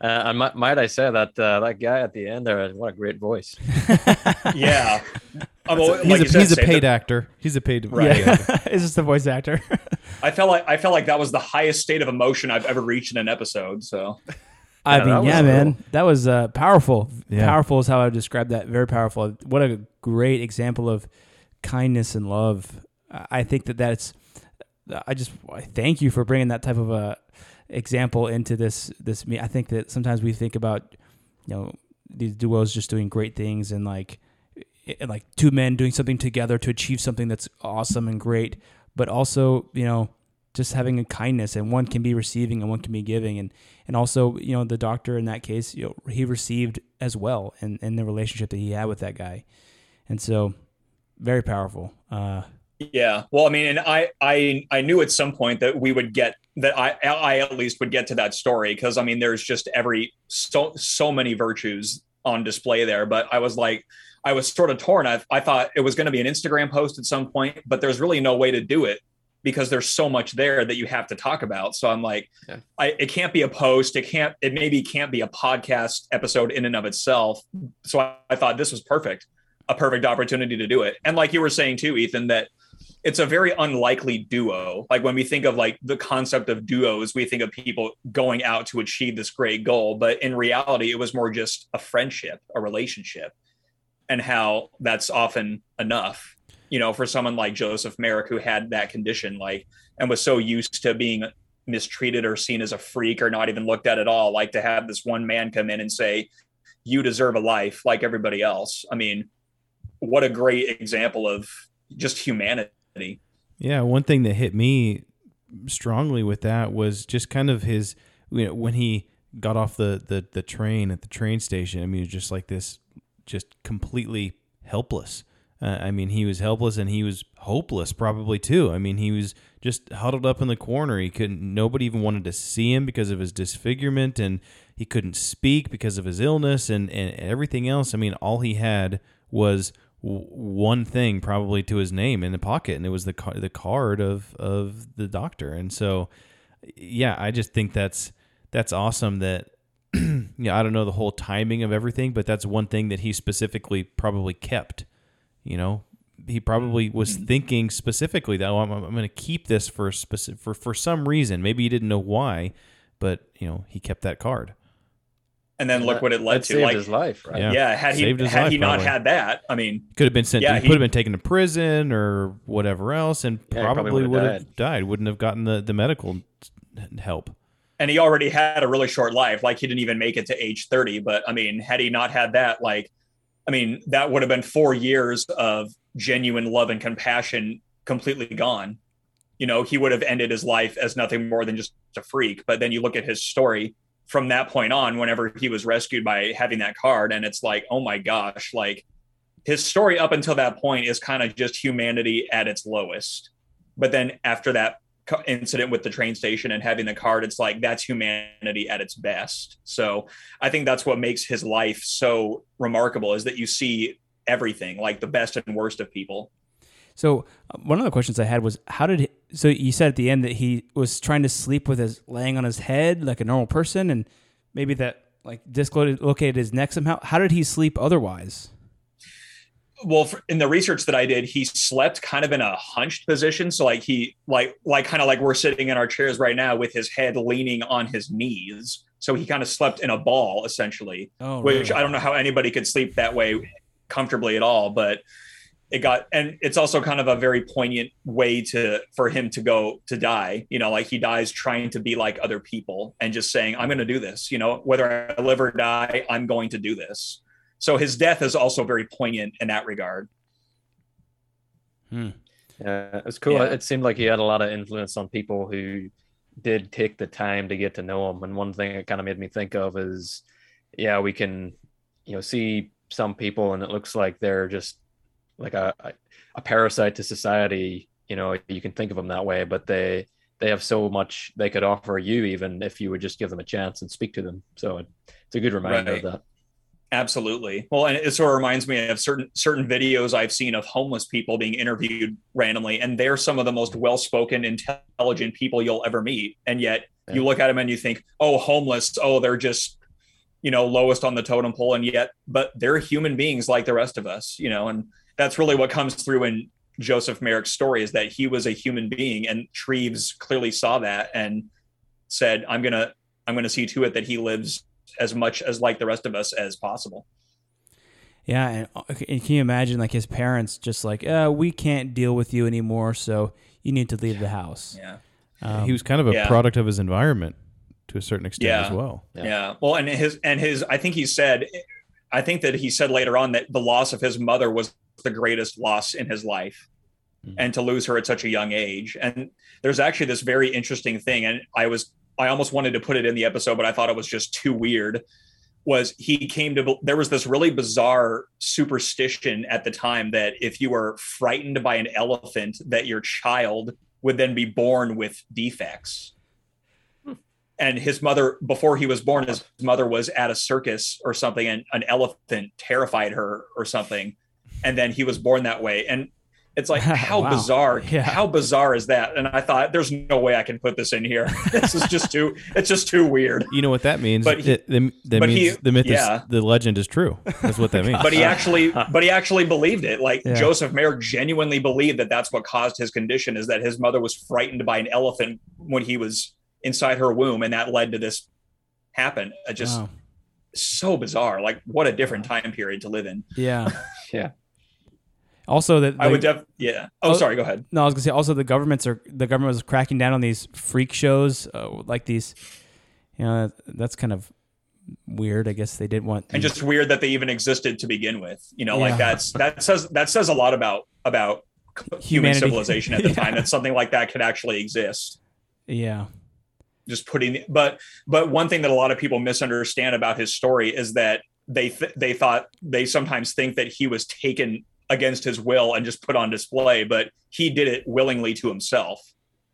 and might, might I say that uh, that guy at the end there, what a great voice. yeah, I'm He's, always- a, like you said, he's a paid the- actor. He's a paid Right. paid actor. is this the voice actor? I felt like I felt like that was the highest state of emotion I've ever reached in an episode. So I Yeah, mean, yeah, cool. man, that was uh, powerful. Yeah. Powerful is how I would describe that. Very powerful. What a great example of kindness and love. I think that that's. I just I thank you for bringing that type of a example into this. This me. I think that sometimes we think about, you know, these duos just doing great things and like, it- like two men doing something together to achieve something that's awesome and great, but also you know just having a kindness and one can be receiving and one can be giving and and also you know the doctor in that case you know he received as well in in the relationship that he had with that guy and so very powerful uh yeah, well, I mean, and I I I knew at some point that we would get that I I at least would get to that story because I mean, there's just every so so many virtues on display there. But I was like, I was sort of torn. I I thought it was going to be an Instagram post at some point, but there's really no way to do it because there's so much there that you have to talk about. So I'm like, Yeah. I, it can't be a post. It can't. It maybe can't be a podcast episode in and of itself. So I, I thought this was perfect, a perfect opportunity to do it. And like you were saying too, Ethan, that it's a very unlikely duo. Like when we think of like the concept of duos, we think of people going out to achieve this great goal, but in reality, it was more just a friendship, a relationship, and how that's often enough. You know, for someone like Joseph Merrick who had that condition, like, and was so used to being mistreated or seen as a freak or not even looked at at all, like to have this one man come in and say, "You deserve a life like everybody else." I mean, what a great example of just humanity. Yeah, one thing that hit me strongly with that was just kind of his you know when he got off the the the train at the train station. I mean, just like this, just completely helpless. Uh, I mean, he was helpless and he was hopeless probably too. I mean, he was just huddled up in the corner. He couldn't. Nobody even wanted to see him because of his disfigurement, and he couldn't speak because of his illness and and everything else. I mean, all he had was w- one thing probably to his name in the pocket, and it was the car- the card of of the doctor. And so, yeah, I just think that's that's awesome. That yeah, I don't know the whole timing of everything, but that's one thing that he specifically probably kept. You know, he probably was mm-hmm. thinking specifically that oh, I'm, I'm going to keep this for specific for for some reason. Maybe he didn't know why, but you know, he kept that card. And then look That- what it led that to. saved like, his life, right? Yeah. yeah, had he Saved his had life, he not probably. had that, I mean, Could have been sent. Yeah, he, he- could have been taken to prison or whatever else, and Yeah, probably probably would've would have died. Wouldn't have gotten the the medical help. and he already had a really short life. Like he didn't even make it to age 30. But I mean, had he not had that, like, I mean, that would have been four years of genuine love and compassion completely gone. You know, he would have ended his life as nothing more than just a freak. But then you look at his story from that point on, whenever he was rescued by having that card, and it's like, oh my gosh, like his story up until that point is kind of just humanity at its lowest. But then after that incident with the train station and having the card, it's like that's humanity at its best. So I think that's what makes his life so remarkable is that you see everything, like the best and worst of people. So uh, one of the questions I had was, how did he, so you said at the end that he was trying to sleep with his laying on his head like a normal person, and maybe that like dislocated his neck somehow. How did he sleep otherwise? well for, in the research that i did he slept kind of in a hunched position so like he like like kind of like we're sitting in our chairs right now with his head leaning on his knees so he kind of slept in a ball essentially Oh, which really? i don't know how anybody could sleep that way comfortably at all but it got and it's also kind of a very poignant way to for him to go to die you know like he dies trying to be like other people and just saying i'm going to do this you know whether i live or die i'm going to do this So his death is also very poignant in that regard. Hmm. Yeah, it was cool. Yeah. It seemed like he had a lot of influence on people who did take the time to get to know him. And one thing it kind of made me think of is, yeah, we can, you know, see some people and it looks like they're just like a a, parasite to society. You know, you can think of them that way, but they they have so much they could offer you, even if you would just give them a chance and speak to them. So it's a good reminder Right. of that. Absolutely. Well, and it sort of reminds me of certain certain videos I've seen of homeless people being interviewed randomly, and they're some of the most well-spoken, intelligent people you'll ever meet. And yet, Yeah. you look at them and you think, "Oh, homeless. Oh, they're just, you know, lowest on the totem pole." And yet, but they're human beings like the rest of us, you know. And that's really what comes through in Joseph Merrick's story is that he was a human being, and Treves clearly saw that and said, "I'm gonna, I'm gonna see to it that he lives." as much as like the rest of us as possible. Yeah, and, uh, and can you imagine like his parents just like, uh, we can't deal with you anymore, so you need to leave the house. Yeah. Um, he was kind of a yeah. product of his environment to a certain extent Yeah. as well. Yeah. Well, and his and his I think he said I think that he said later on that the loss of his mother was the greatest loss in his life. Mm-hmm. And to lose her at such a young age. And there's actually this very interesting thing and I was I almost wanted to put it in the episode but I thought it was just too weird was he came to there was this really bizarre superstition at the time that if you were frightened by an elephant that your child would then be born with defects hmm. and his mother before he was born his mother was at a circus or something and an elephant terrified her or something and then he was born that way and it's like how Wow. bizarre Yeah. how bizarre is that and i thought there's no way i can put this in here this is just too it's just too weird You know what that means? But he- it, the, that but means he- the myth yeah. is the legend is true. That's what that means. but he actually but he actually believed it like Yeah. joseph merrick genuinely believed that that's what caused his condition is that his mother was frightened by an elephant when he was inside her womb and that led to this happen it just wow. so bizarre like what a different time period to live in Yeah. Yeah. Also, that i would def yeah oh, Oh, sorry go ahead No, I was gonna say also the governments are the government was cracking down on these freak shows, uh, like these. You know, that's kind of weird. I guess they didn't want. and just weird that they even existed to begin with you know like that's that says that says a lot about about human civilization at the Yeah. time that something like that could actually exist yeah, just putting but but one thing that a lot of people misunderstand about his story is that they th- they thought they sometimes think that he was taken against his will and just put on display but he did it willingly to himself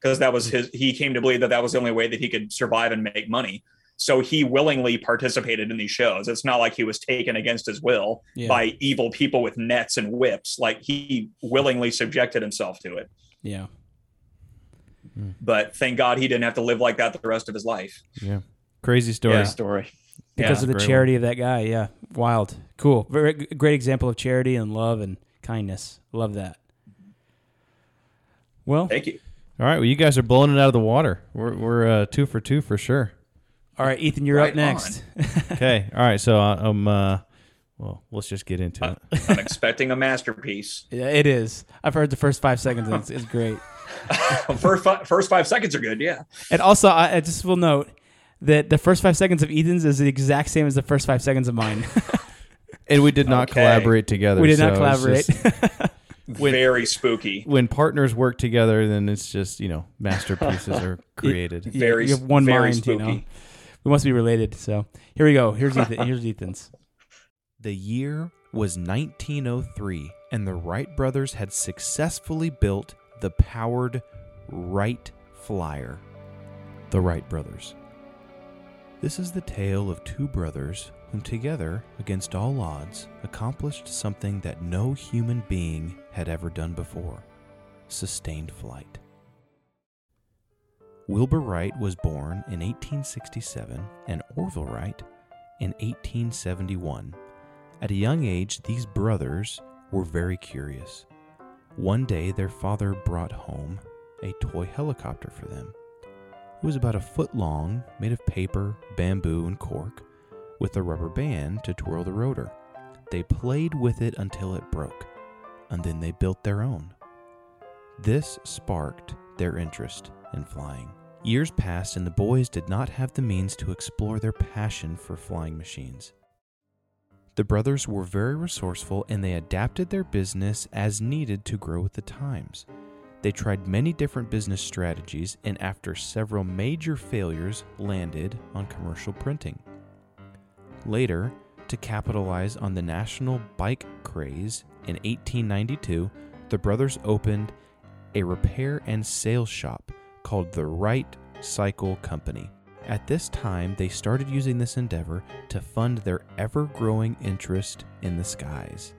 because that was his he came to believe that that was the only way that he could survive and make money so he willingly participated in these shows it's not like he was taken against his will Yeah. by evil people with nets and whips like he willingly subjected himself to it yeah. Mm. but thank god he didn't have to live like that the rest of his life yeah, crazy story. Yeah. Story. Because Yeah. of the Very charity of that guy. Yeah, wild, cool, very great example of charity and love and kindness. Love that. Well, thank you All right, well, you guys are blowing it out of the water. We're we're uh, two for two for sure. all right, Ethan, you're Right up next. Okay, all right. So I'm. uh, well, let's just get into Uh, it. I'm expecting a masterpiece. yeah, it is. I've heard the first five seconds. And it's, it's great. first, five, first five seconds are good. Yeah. And also, I, I just will note that the first five seconds of Ethan's is the exact same as the first five seconds of mine. And we did not Okay. collaborate together. we did so not it's collaborate. just- When- Very spooky. when partners work together, then it's just you know masterpieces are created. Yeah, Very- you have one very mind, you know. spooky. We must be related. So here we go. Here's Ethan. Here's Ethan's. The year was 1903, and the Wright brothers had successfully built the powered Wright Flyer. The Wright brothers. This is the tale of two brothers whom together, against all odds, accomplished something that no human being had ever done before sustained flight. Wilbur Wright was born in 1867 and Orville Wright in 1871. At a young age, these brothers were very curious. One day, their father brought home a toy helicopter for them. It was about a foot long, made of paper, bamboo, and cork, with a rubber band to twirl the rotor. They played with it until it broke, and then they built their own. This sparked their interest in flying. Years passed, and the boys did not have the means to explore their passion for flying machines. The brothers were very resourceful and they adapted their business as needed to grow with the times. They tried many different business strategies and, after several major failures, landed on commercial printing. Later, to capitalize on the national bike craze, in 1892, the brothers opened a repair and sales shop called the Wright Cycle Company. At this time, they started using this endeavor to fund their ever growing interest in the skies.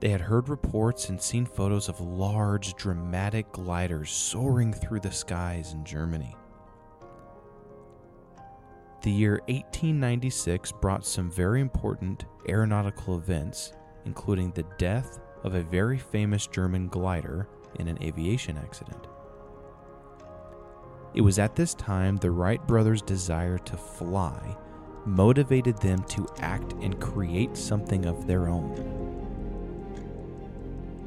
They had heard reports and seen photos of large, dramatic gliders soaring through the skies in Germany. The year 1896 brought some very important aeronautical events, including the death of a very famous German glider in an aviation accident. It was at this time the Wright brothers' desire to fly motivated them to act and create something of their own.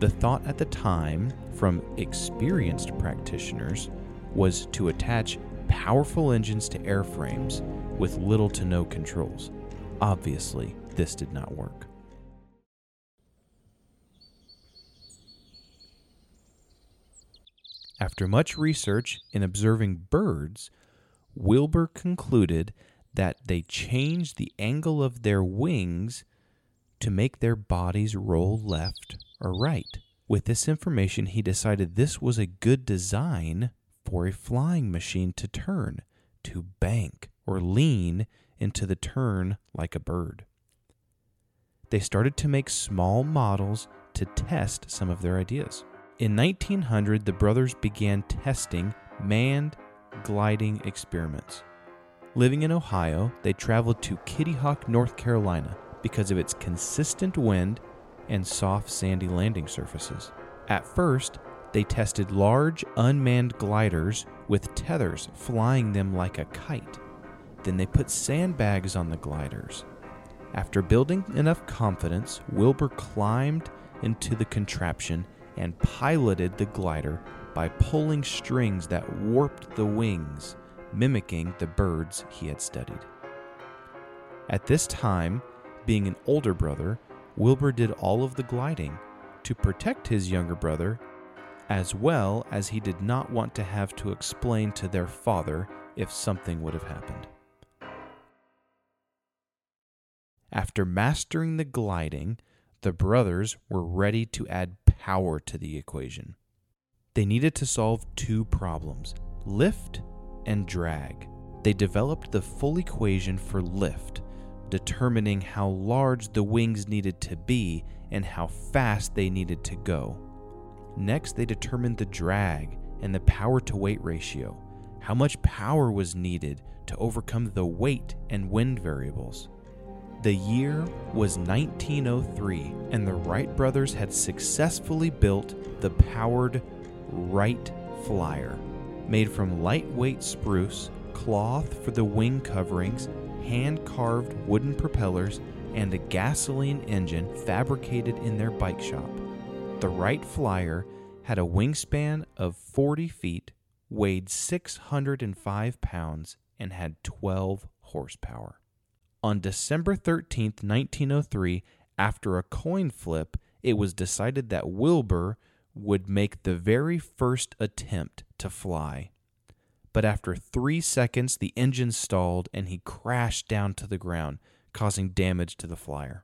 The thought at the time from experienced practitioners was to attach powerful engines to airframes with little to no controls. Obviously, this did not work. After much research in observing birds, Wilbur concluded that they changed the angle of their wings to make their bodies roll left or right. With this information, he decided this was a good design for a flying machine to turn, to bank, or lean into the turn like a bird. They started to make small models to test some of their ideas. In 1900, the brothers began testing manned gliding experiments. Living in Ohio, they traveled to Kitty Hawk, North Carolina because of its consistent wind and soft sandy landing surfaces. At first, they tested large unmanned gliders with tethers flying them like a kite. Then they put sandbags on the gliders. After building enough confidence, Wilbur climbed into the contraption and piloted the glider by pulling strings that warped the wings, mimicking the birds he had studied. At this time, being an older brother, Wilbur did all of the gliding to protect his younger brother, as well as he did not want to have to explain to their father if something would have happened. After mastering the gliding, the brothers were ready to add power to the equation. They needed to solve two problems lift and drag. They developed the full equation for lift, determining how large the wings needed to be and how fast they needed to go. Next, they determined the drag and the power to weight ratio, how much power was needed to overcome the weight and wind variables. The year was 1903, and the Wright brothers had successfully built the powered Wright Flyer, made from lightweight spruce, cloth for the wing coverings, hand carved wooden propellers, and a gasoline engine fabricated in their bike shop. The Wright Flyer had a wingspan of 40 feet, weighed 605 pounds, and had 12 horsepower. On December 13, 1903, after a coin flip, it was decided that Wilbur would make the very first attempt to fly. But after three seconds, the engine stalled and he crashed down to the ground, causing damage to the flyer.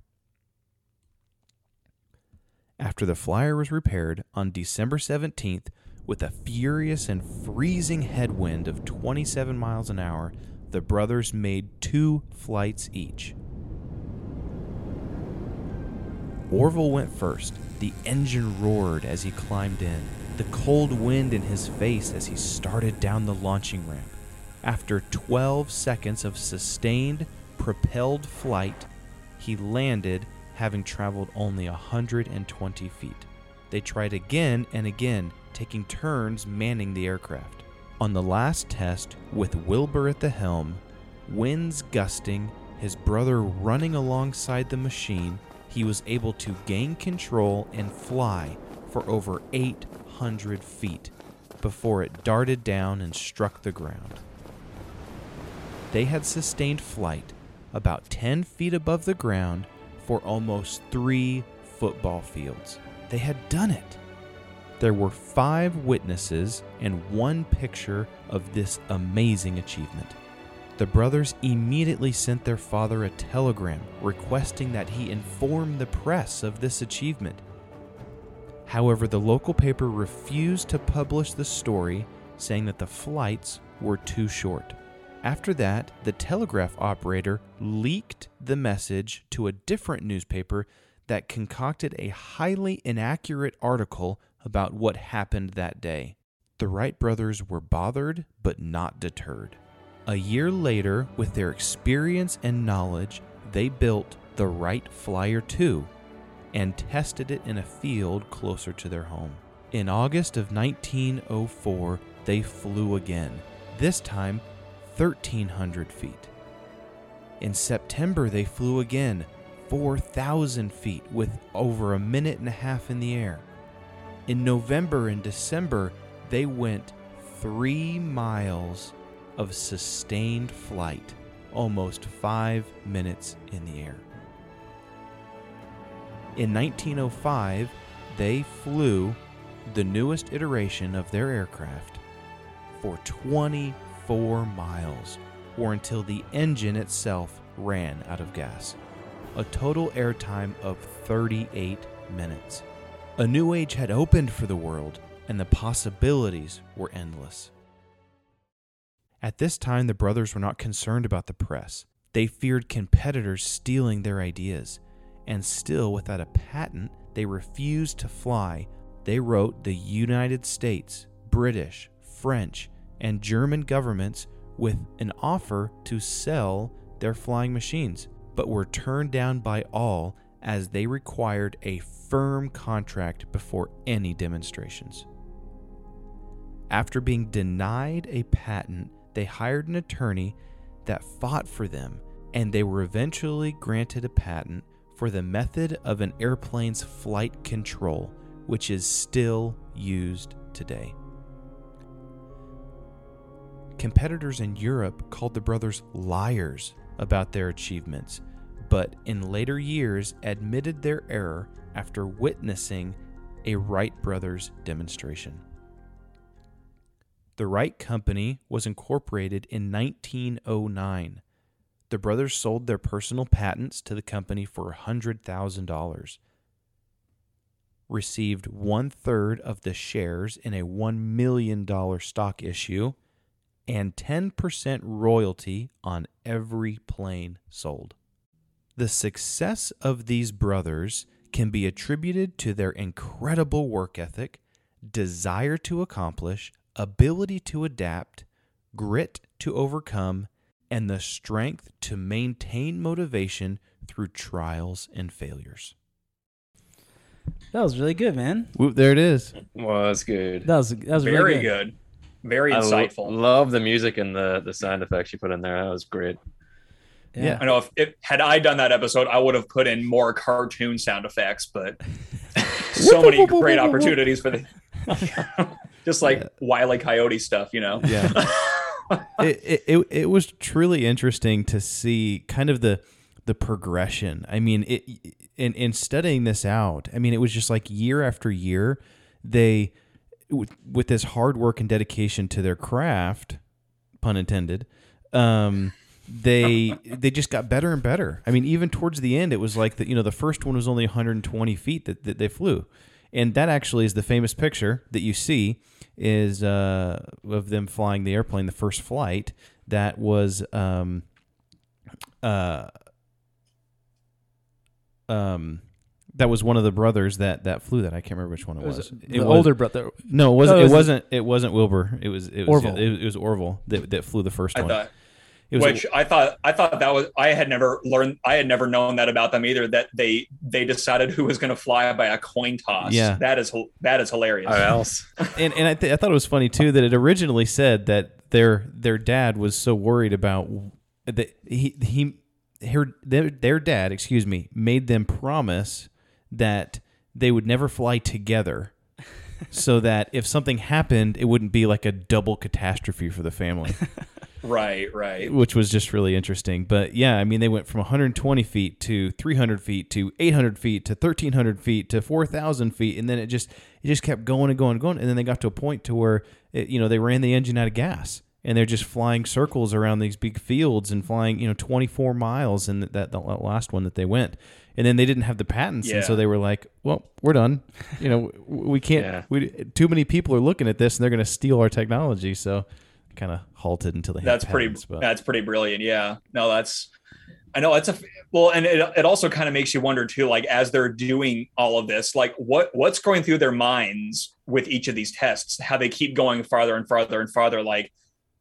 After the flyer was repaired on December 17th, with a furious and freezing headwind of 27 miles an hour, the brothers made two flights each. Orville went first. The engine roared as he climbed in, the cold wind in his face as he started down the launching ramp. After 12 seconds of sustained, propelled flight, he landed, having traveled only 120 feet. They tried again and again, taking turns manning the aircraft. On the last test, with Wilbur at the helm, winds gusting, his brother running alongside the machine, he was able to gain control and fly for over 800 feet before it darted down and struck the ground. They had sustained flight about 10 feet above the ground for almost three football fields. They had done it. There were five witnesses and one picture of this amazing achievement. The brothers immediately sent their father a telegram requesting that he inform the press of this achievement. However, the local paper refused to publish the story, saying that the flights were too short. After that, the telegraph operator leaked the message to a different newspaper that concocted a highly inaccurate article about what happened that day. The Wright brothers were bothered but not deterred. A year later, with their experience and knowledge, they built the Wright Flyer 2 and tested it in a field closer to their home. In August of 1904, they flew again, this time 1,300 feet. In September, they flew again 4,000 feet with over a minute and a half in the air. In November and December, they went three miles of sustained flight, almost five minutes in the air. In 1905, they flew the newest iteration of their aircraft for 24 miles, or until the engine itself ran out of gas. A total airtime of 38 minutes. A new age had opened for the world, and the possibilities were endless. At this time, the brothers were not concerned about the press. They feared competitors stealing their ideas, and still, without a patent, they refused to fly. They wrote the United States, British, French, and German governments with an offer to sell their flying machines, but were turned down by all as they required a firm contract before any demonstrations. After being denied a patent, they hired an attorney that fought for them, and they were eventually granted a patent for the method of an airplane's flight control, which is still used today. Competitors in Europe called the brothers liars about their achievements, but in later years admitted their error after witnessing a Wright brothers demonstration. The Wright Company was incorporated in 1909. The brothers sold their personal patents to the company for $100,000, received one third of the shares in a $1 million stock issue, and 10% royalty on every plane sold. The success of these brothers can be attributed to their incredible work ethic, desire to accomplish, ability to adapt, grit to overcome, and the strength to maintain motivation through trials and failures. That was really good, man. Whoop, there it is. Was good. That was that was Very really good. Very I lo- insightful. love the music and the the sound effects you put in there. That was great. Yeah. I know if, if had I done that episode, I would have put in more cartoon sound effects, but so many great opportunities for the just like Wile E. Coyote stuff, you know. Yeah. it, it, it, was truly interesting to see kind of the the progression. I mean, it in in studying this out. I mean, it was just like year after year, they with, with this hard work and dedication to their craft, pun intended. Um, they they just got better and better. I mean, even towards the end, it was like that. You know, the first one was only 120 feet that, that they flew, and that actually is the famous picture that you see is uh, of them flying the airplane, the first flight. That was um, uh, um, that was one of the brothers that that flew that. I can't remember which one it Was was. it the older brother? No, it wasn't. No, it it was- wasn't. It wasn't Wilbur. It was. It was. Orville. It, it was Orville that, that flew the first I one. thought It was which I thought I thought that was I had never learned I had never known that about them either that they they decided who was going to fly by a coin toss. Yeah. that is that is hilarious. Else? and and I, th- I thought it was funny too that it originally said that their their dad was so worried about that he he her their, their dad excuse me made them promise that they would never fly together so that if something happened it wouldn't be like a double catastrophe for the family Right, right. which was just really interesting. But yeah, I mean, they went from 120 feet to 300 feet to 800 feet to 1300 feet to 4,000 feet, and then it just it just kept going and going and going, and then they got to a point to where it, you know they ran the engine out of gas, and they're just flying circles around these big fields and flying you know 24 miles in that that last one that they went. And then they didn't have the patents, and so they were like, "Well, we're done. You know, we can't. Yeah. We too many people are looking at this, and they're going to steal our technology." So, kind of halted until they that's pretty patents, that's pretty brilliant yeah. No that's i know it's a well and it, it also kind of makes you wonder too like as they're doing all of this like what what's going through their minds with each of these tests how they keep going farther and farther and farther like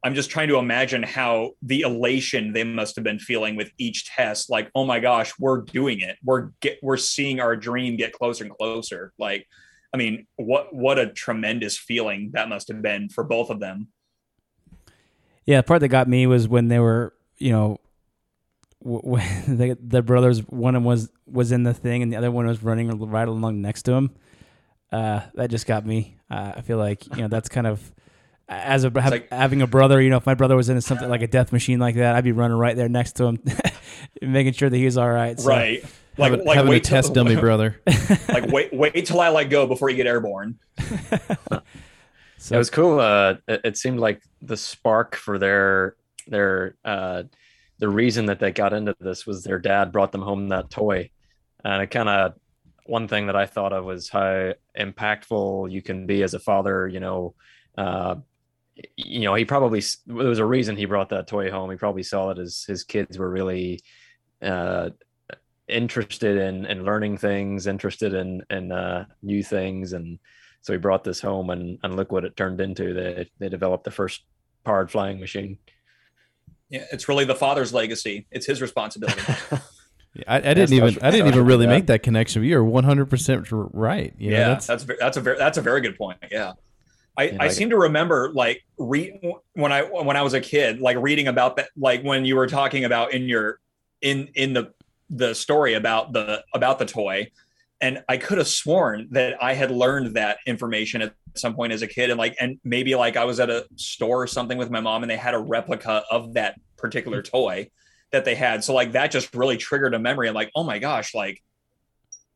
i'm just trying to imagine how the elation they must have been feeling with each test like oh my gosh we're doing it. We're get we're seeing our dream get closer and closer. Like i mean what what a tremendous feeling that must have been for both of them Yeah, the part that got me was when they were, you know, when the the brothers, one of them was was in the thing, and the other one was running right along next to him. Uh, that just got me. Uh, I feel like you know that's kind of as a have, like- having a brother. You know, if my brother was in something like a death machine like that, I'd be running right there next to him, making sure that he's all right. So, right like having, like having a wait till- test dummy brother. like wait wait till I let go before you get airborne. So it was cool. Uh, it, it seemed like the spark for their their uh, the reason that they got into this was their dad brought them home that toy, and it kind of one thing that I thought of was how impactful you can be as a father. You know, uh, you know, he probably there was a reason he brought that toy home. He probably saw it as his kids were really uh, interested in in learning things, interested in in uh, new things, and so he brought this home, and and look what it turned into. They they developed the first powered flying machine. Yeah, it's really the father's legacy. It's his responsibility. I, I didn't even I didn't even really for make that. that connection. You're 100 percent right. You know, yeah, that's, that's ve- that's a very that's a very good point. Yeah, I, Yeah, I like- seem to remember like re- when I when I was a kid, like reading about that, like when you were talking about in your in in the the story about the about the toy, and I could have sworn that I had learned that information at some point as a kid, and like and maybe like I was at a store or something with my mom, and they had a replica of that particular toy that they had. So like that just really triggered a memory. and like, oh my gosh, like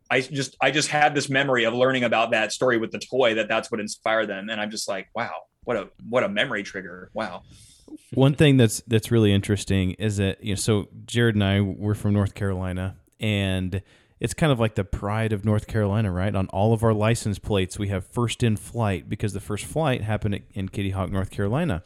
I just I just had this memory of learning about that story with the toy that that's what inspired them, and I'm just like, wow, what a what a memory trigger. Wow. one thing that's that's really interesting is that you know so Jared and I we're from North Carolina and it's kind of like the pride of North Carolina, right? On all of our license plates, we have first in flight because the first flight happened at- in Kitty Hawk, North Carolina.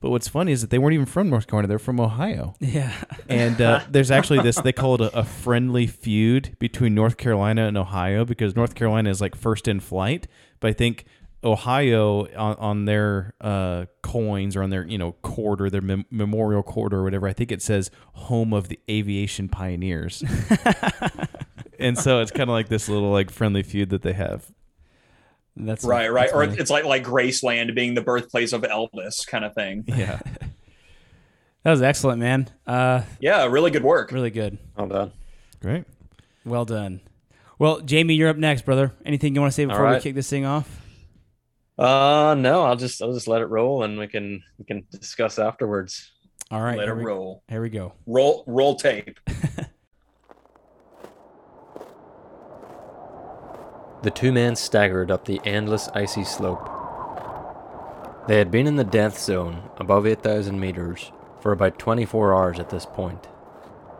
But what's funny is that they weren't even from North Carolina; they're from Ohio. yeah, And uh, there's actually this, they call it a, a friendly feud between North Carolina and Ohio because North Carolina is like first in flight. But I think Ohio on, on their uh, coins or on their, you know, quarter, their mem- memorial quarter or whatever, I think it says home of the aviation pioneers. and so it's kind of like this little like friendly feud that they have. that's Right, right. that's Or funny. it's like like Graceland being the birthplace of Elvis kind of thing. Yeah. that was excellent, man. Uh, Yeah, really good work. really good. Well done. Great. Well done. Well, Jamie, you're up next, brother. Anything you want to say before we kick this thing off? Uh no, I'll just I'll just let it roll, and we can we can discuss afterwards. All right, Let it we, roll. Here we go. Roll roll tape. The two men staggered up the endless icy slope. They had been in the death zone, above 8,000 meters, for about 24 hours at this point,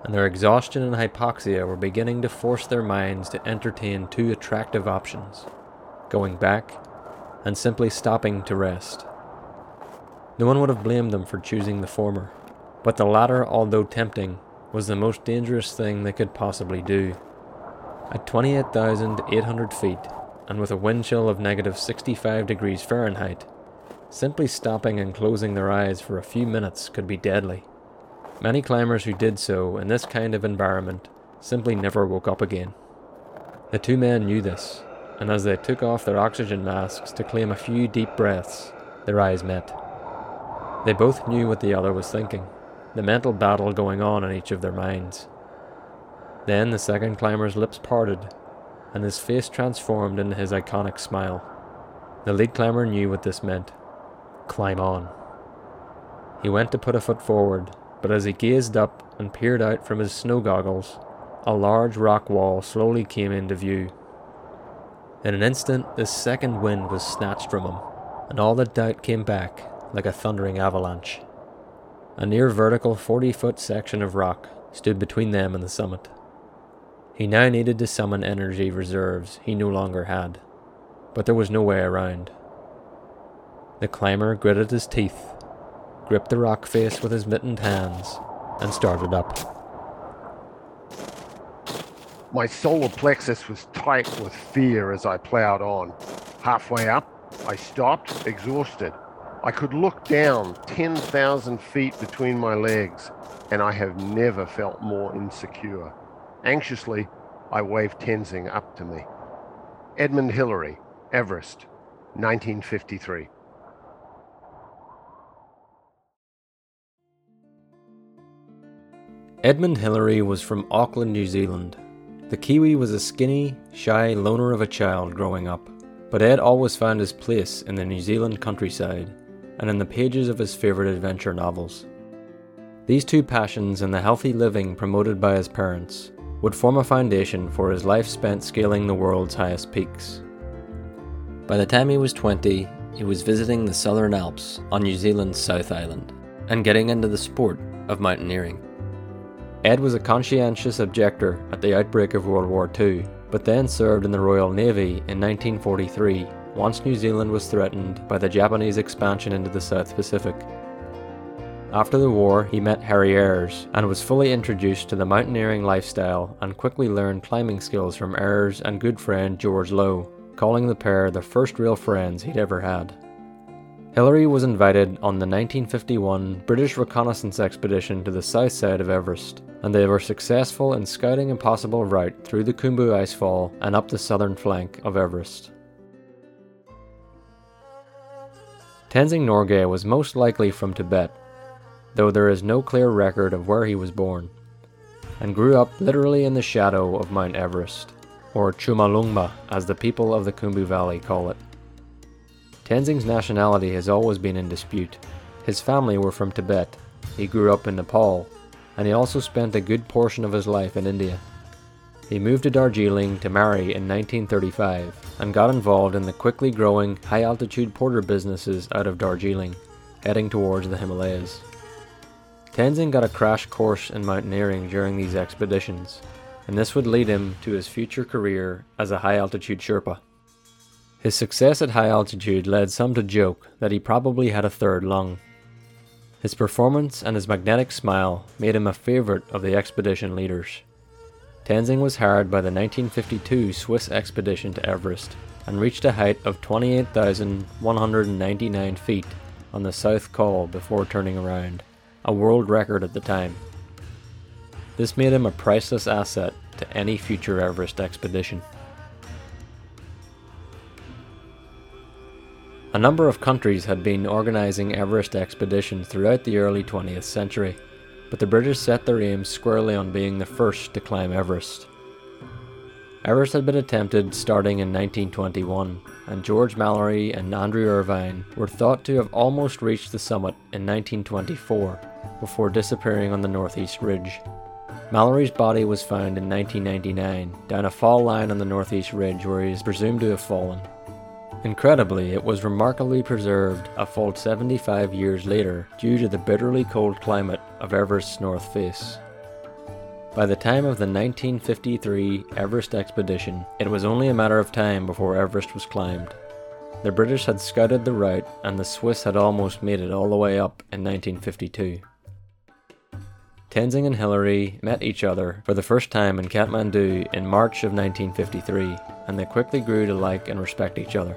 and their exhaustion and hypoxia were beginning to force their minds to entertain two attractive options going back and simply stopping to rest. No one would have blamed them for choosing the former, but the latter, although tempting, was the most dangerous thing they could possibly do. At 28,800 feet, and with a wind chill of negative 65 degrees Fahrenheit, simply stopping and closing their eyes for a few minutes could be deadly. Many climbers who did so in this kind of environment simply never woke up again. The two men knew this, and as they took off their oxygen masks to claim a few deep breaths, their eyes met. They both knew what the other was thinking, the mental battle going on in each of their minds. Then the second climber's lips parted, and his face transformed into his iconic smile. The lead climber knew what this meant. Climb on. He went to put a foot forward, but as he gazed up and peered out from his snow goggles, a large rock wall slowly came into view. In an instant, this second wind was snatched from him, and all the doubt came back like a thundering avalanche. A near vertical 40 foot section of rock stood between them and the summit. He now needed to summon energy reserves he no longer had, but there was no way around. The climber gritted his teeth, gripped the rock face with his mittened hands, and started up. My solar plexus was tight with fear as I ploughed on. Halfway up, I stopped, exhausted. I could look down 10,000 feet between my legs, and I have never felt more insecure. Anxiously, I waved Tenzing up to me. Edmund Hillary, Everest, 1953. Edmund Hillary was from Auckland, New Zealand. The Kiwi was a skinny, shy loner of a child growing up, but Ed always found his place in the New Zealand countryside and in the pages of his favourite adventure novels. These two passions and the healthy living promoted by his parents would form a foundation for his life spent scaling the world's highest peaks. By the time he was 20, he was visiting the Southern Alps on New Zealand's South Island and getting into the sport of mountaineering. Ed was a conscientious objector at the outbreak of World War II, but then served in the Royal Navy in 1943 once New Zealand was threatened by the Japanese expansion into the South Pacific. After the war, he met Harry Ayres and was fully introduced to the mountaineering lifestyle and quickly learned climbing skills from Ayres and good friend George Lowe, calling the pair the first real friends he'd ever had. Hillary was invited on the 1951 British reconnaissance expedition to the south side of Everest, and they were successful in scouting a possible route through the Khumbu icefall and up the southern flank of Everest. Tenzing Norgay was most likely from Tibet, though there is no clear record of where he was born, and grew up literally in the shadow of Mount Everest, or Chomolungma as the people of the Khumbu Valley call it. Tenzing's nationality has always been in dispute. His family were from Tibet, he grew up in Nepal, and he also spent a good portion of his life in India. He moved to Darjeeling to marry in 1935 and got involved in the quickly growing high altitude porter businesses out of Darjeeling, heading towards the Himalayas. Tenzing got a crash course in mountaineering during these expeditions, and this would lead him to his future career as a high altitude Sherpa. His success at high altitude led some to joke that he probably had a third lung. His performance and his magnetic smile made him a favourite of the expedition leaders. Tenzing was hired by the 1952 Swiss expedition to Everest and reached a height of 28,199 feet on the South Col before turning around, a world record at the time. This made him a priceless asset to any future Everest expedition. A number of countries had been organising Everest expeditions throughout the early 20th century, but the British set their aims squarely on being the first to climb Everest. Everest had been attempted starting in 1921, and George Mallory and Andrew Irvine were thought to have almost reached the summit in 1924 before disappearing on the northeast ridge. Mallory's body was found in 1999 down a fall line on the northeast ridge where he is presumed to have fallen. Incredibly, it was remarkably preserved a full 75 years later due to the bitterly cold climate of Everest's north face. By the time of the 1953 Everest expedition, it was only a matter of time before Everest was climbed. The British had scouted the route and the Swiss had almost made it all the way up in 1952. Tenzing and Hillary met each other for the first time in Kathmandu in March of 1953, and they quickly grew to like and respect each other.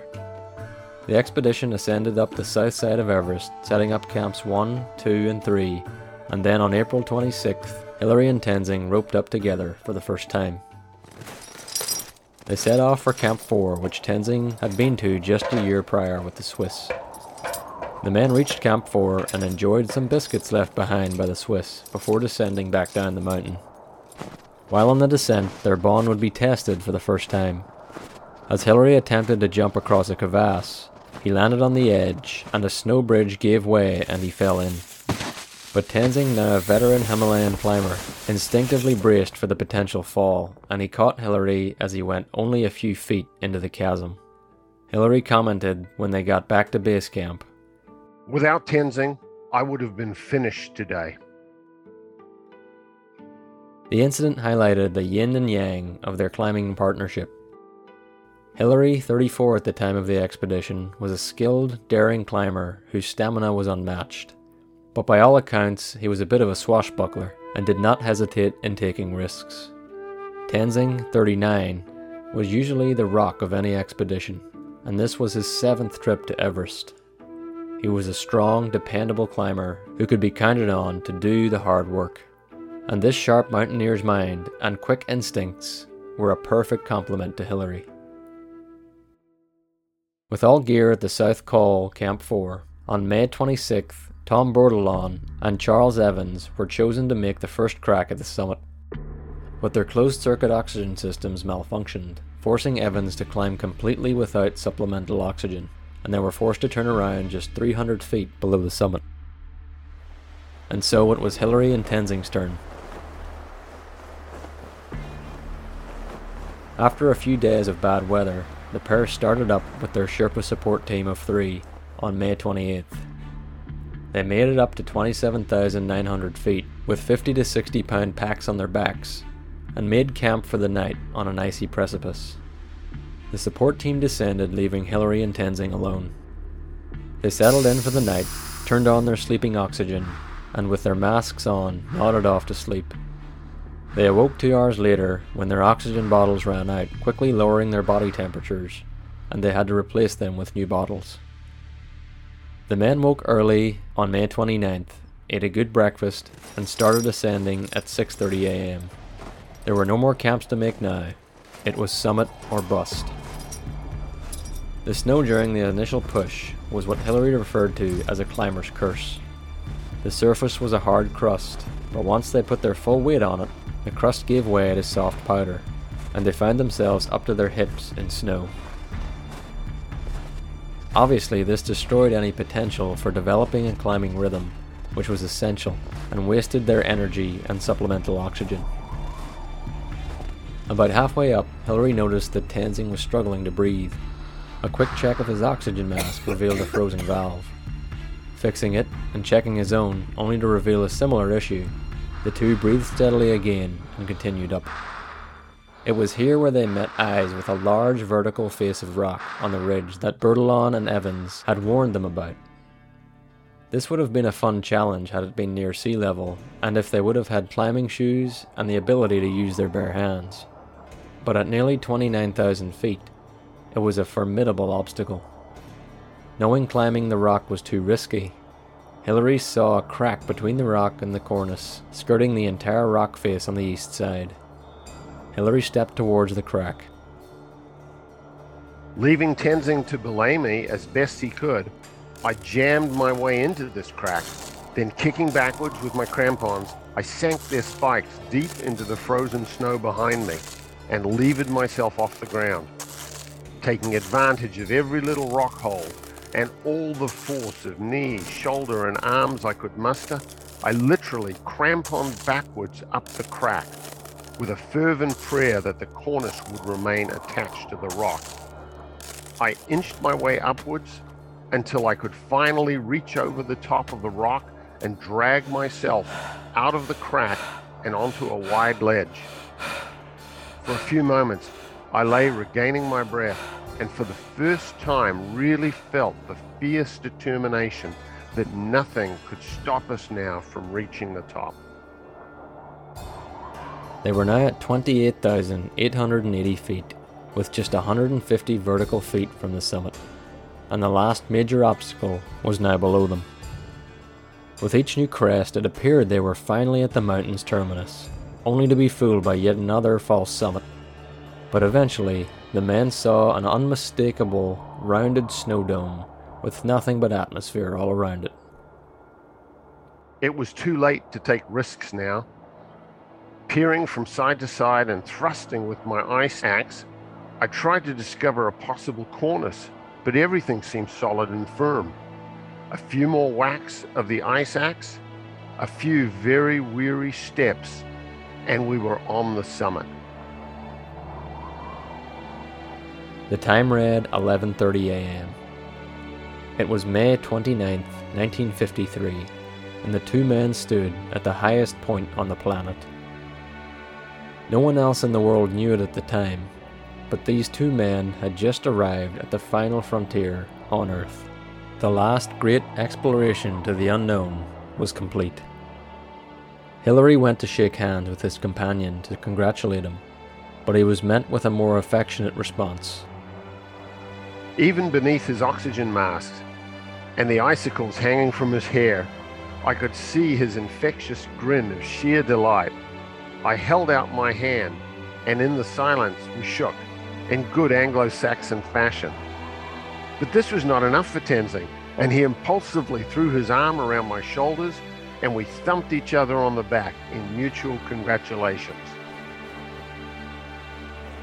The expedition ascended up the south side of Everest, setting up camps 1, 2, and 3, and then on April 26th, Hillary and Tenzing roped up together for the first time. They set off for Camp 4, which Tenzing had been to just a year prior with the Swiss. The men reached Camp 4 and enjoyed some biscuits left behind by the Swiss before descending back down the mountain. While on the descent, their bond would be tested for the first time. As Hillary attempted to jump across a crevasse, he landed on the edge and a snow bridge gave way and he fell in. But Tenzing, now a veteran Himalayan climber, instinctively braced for the potential fall, and he caught Hillary as he went only a few feet into the chasm. Hillary commented when they got back to base camp Without Tenzing, I would have been finished today. The incident highlighted the yin and yang of their climbing partnership. Hillary, 34 at the time of the expedition, was a skilled, daring climber whose stamina was unmatched. But by all accounts, he was a bit of a swashbuckler and did not hesitate in taking risks. Tenzing, 39, was usually the rock of any expedition, and this was his seventh trip to Everest. He was a strong, dependable climber who could be counted on to do the hard work. And this sharp mountaineer's mind and quick instincts were a perfect complement to Hillary. With all gear at the South Col Camp 4, on May 26th, Tom Bourdillon and Charles Evans were chosen to make the first crack at the summit. But their closed circuit oxygen systems malfunctioned, forcing Evans to climb completely without supplemental oxygen, and they were forced to turn around just 300 feet below the summit. And so it was Hillary and Tenzing's turn. After a few days of bad weather, the pair started up with their Sherpa support team of three on May 28th. They made it up to 27,900 feet with 50 to 60 pound packs on their backs and made camp for the night on an icy precipice. The support team descended, leaving Hillary and Tenzing alone. They settled in for the night, turned on their sleeping oxygen, and with their masks on, nodded off to sleep. They awoke two hours later when their oxygen bottles ran out, quickly lowering their body temperatures, and they had to replace them with new bottles. The men woke early on May 29th, ate a good breakfast, and started ascending at 6:30 a.m. There were no more camps to make now. It was summit or bust. The snow during the initial push was what Hillary referred to as a climber's curse. The surface was a hard crust, but once they put their full weight on it, the crust gave way to soft powder, and they found themselves up to their hips in snow. Obviously, this destroyed any potential for developing and climbing rhythm, which was essential, and wasted their energy and supplemental oxygen. About halfway up, Hillary noticed that Tenzing was struggling to breathe. A quick check of his oxygen mask revealed a frozen valve. Fixing it and checking his own, only to reveal a similar issue, the two breathed steadily again and continued up. It was here where they met eyes with a large vertical face of rock on the ridge that Bourdillon and Evans had warned them about. This would have been a fun challenge had it been near sea level, and if they would have had climbing shoes and the ability to use their bare hands. But at nearly 29,000 feet, it was a formidable obstacle. Knowing climbing the rock was too risky, Hillary saw a crack between the rock and the cornice, skirting the entire rock face on the east side. Hillary stepped towards the crack. Leaving Tenzing to belay me as best he could, I jammed my way into this crack. Then, kicking backwards with my crampons, I sank their spikes deep into the frozen snow behind me and levered myself off the ground, taking advantage of every little rock hole and all the force of knee, shoulder, and arms I could muster. I literally cramponed backwards up the crack with a fervent prayer that the cornice would remain attached to the rock. I inched my way upwards until I could finally reach over the top of the rock and drag myself out of the crack and onto a wide ledge. For a few moments, I lay regaining my breath and for the first time really felt the fierce determination that nothing could stop us now from reaching the top. They were now at 28,880 feet, with just 150 vertical feet from the summit, and the last major obstacle was now below them. With each new crest, it appeared they were finally at the mountain's terminus, only to be fooled by yet another false summit. But eventually, the men saw an unmistakable, rounded snow dome with nothing but atmosphere all around it. It was too late to take risks now. Peering from side to side and thrusting with my ice axe, I tried to discover a possible cornice, but everything seemed solid and firm. A few more whacks of the ice axe, A few very weary steps, and we were on the summit. The time read 11:30 a.m. It was May 29, 1953, and the two men stood at the highest point on the planet. No one else in the world knew it at the time, but these two men had just arrived at the final frontier on Earth. The last great exploration to the unknown was complete. Hillary went to shake hands with his companion to congratulate him, but he was met with a more affectionate response. Even beneath his oxygen mask and the icicles hanging from his hair, I could see his infectious grin of sheer delight. I held out my hand, and in the silence we shook, in good Anglo Saxon fashion. But this was not enough for Tenzing, and he impulsively threw his arm around my shoulders, and we thumped each other on the back in mutual congratulations.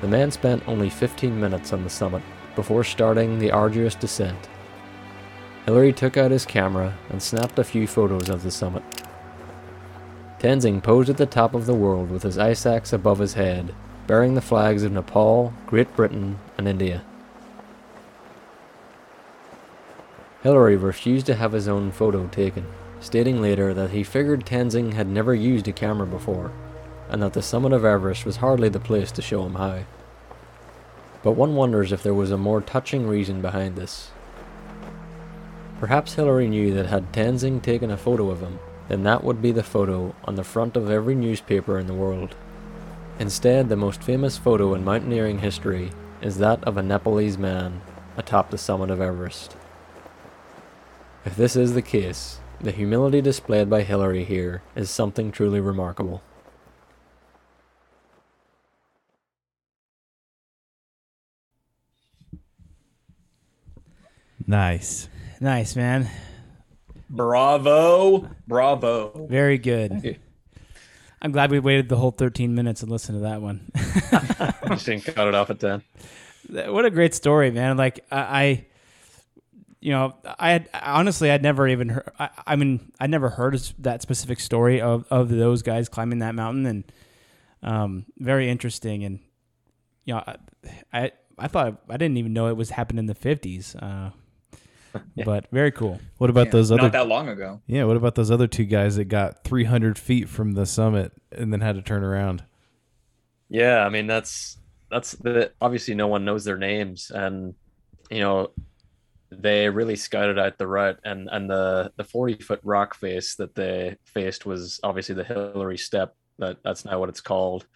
The man spent only 15 minutes on the summit before starting the arduous descent. Hillary took out his camera and snapped a few photos of the summit. Tenzing posed at the top of the world with his ice axe above his head, bearing the flags of Nepal, Great Britain, and India. Hillary refused to have his own photo taken, stating later that he figured Tenzing had never used a camera before, and that the summit of Everest was hardly the place to show him how. But one wonders if there was a more touching reason behind this. Perhaps Hillary knew that had Tenzing taken a photo of him, then that would be the photo on the front of every newspaper in the world. Instead, the most famous photo in mountaineering history is that of a Nepalese man atop the summit of Everest. If this is the case, the humility displayed by Hillary here is something truly remarkable. Nice. Nice, man. Bravo. Bravo. Very good. I'm glad we waited the whole 13 minutes and listened to that one. Just didn't cut it off at 10. what a great story, man. Like I, I you know, I had honestly, I'd never even heard. I, I mean, I never heard that specific story of of those guys climbing that mountain, and um, very interesting. And you know, I, I, I thought I didn't even know it was happening in the fifties. Uh, But very cool. What about Yeah, those not other? that long ago. Yeah. What about those other two guys that got 300 feet from the summit and then had to turn around? Yeah, I mean that's that's the obviously no one knows their names, and you know they really scouted out the route, and and the the forty foot rock face that they faced was obviously the Hillary Step. That that's now what it's called,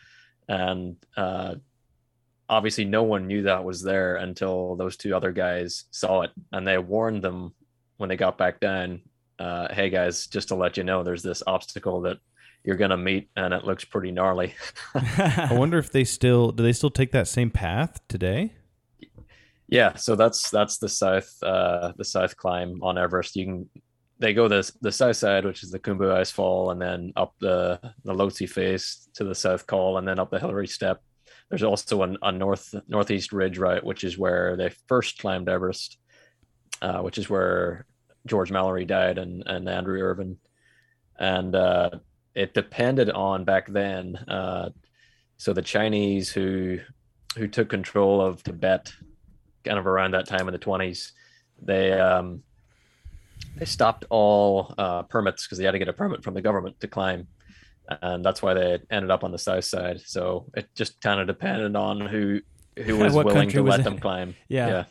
and uh, obviously no one knew that was there until those two other guys saw it, and they warned them when they got back down. Uh, hey guys, just to let you know, there's this obstacle that you're gonna meet, and it looks pretty gnarly. I wonder if they still do they still take that same path today? Yeah, so that's that's the south uh the south climb on Everest. You can they go the the south side, which is the Khumbu Ice Fall, and then up the the Lhotse face to the south col, and then up the Hillary Step. There's also an, a north northeast ridge route, which is where they first climbed Everest, uh, which is where George Mallory died and and Andrew Irvine, and uh, it depended on back then. Uh, so the Chinese who who took control of Tibet kind of around that time in the 20s they um they stopped all uh permits because they had to get a permit from the government to climb and that's why they ended up on the south side so it just kind of depended on who who was What willing to was let it? them climb Yeah. yeah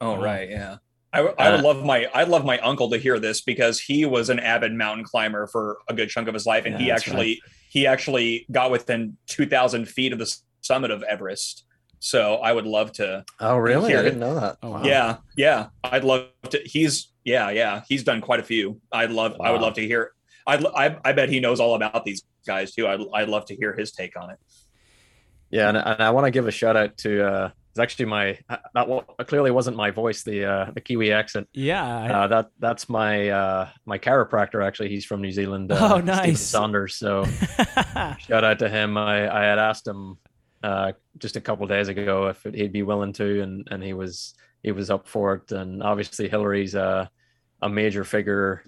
Oh right, yeah. I would Uh, love my I'd love my uncle to hear this because he was an avid mountain climber for a good chunk of his life, and Yeah, he that's actually he actually got within two thousand feet of the summit of Everest. So I would love to. oh really hear i didn't know that Oh, wow. Yeah, yeah. I'd love to. He's yeah, yeah. He's done quite a few. I'd love. I would love to hear. I'd, l- I I bet he knows all about these guys too. I'd I'd love to hear his take on it. yeah and, and i want to give a shout out to uh it's actually my uh, that wa- clearly wasn't my voice the uh the kiwi accent Yeah. I- uh, that that's my uh my chiropractor actually he's from new zealand uh, Oh, Stephen nice. saunders so shout out to him i i had asked him uh just a couple days ago if he'd be willing to and and he was he was up for it and obviously hillary's uh a major figure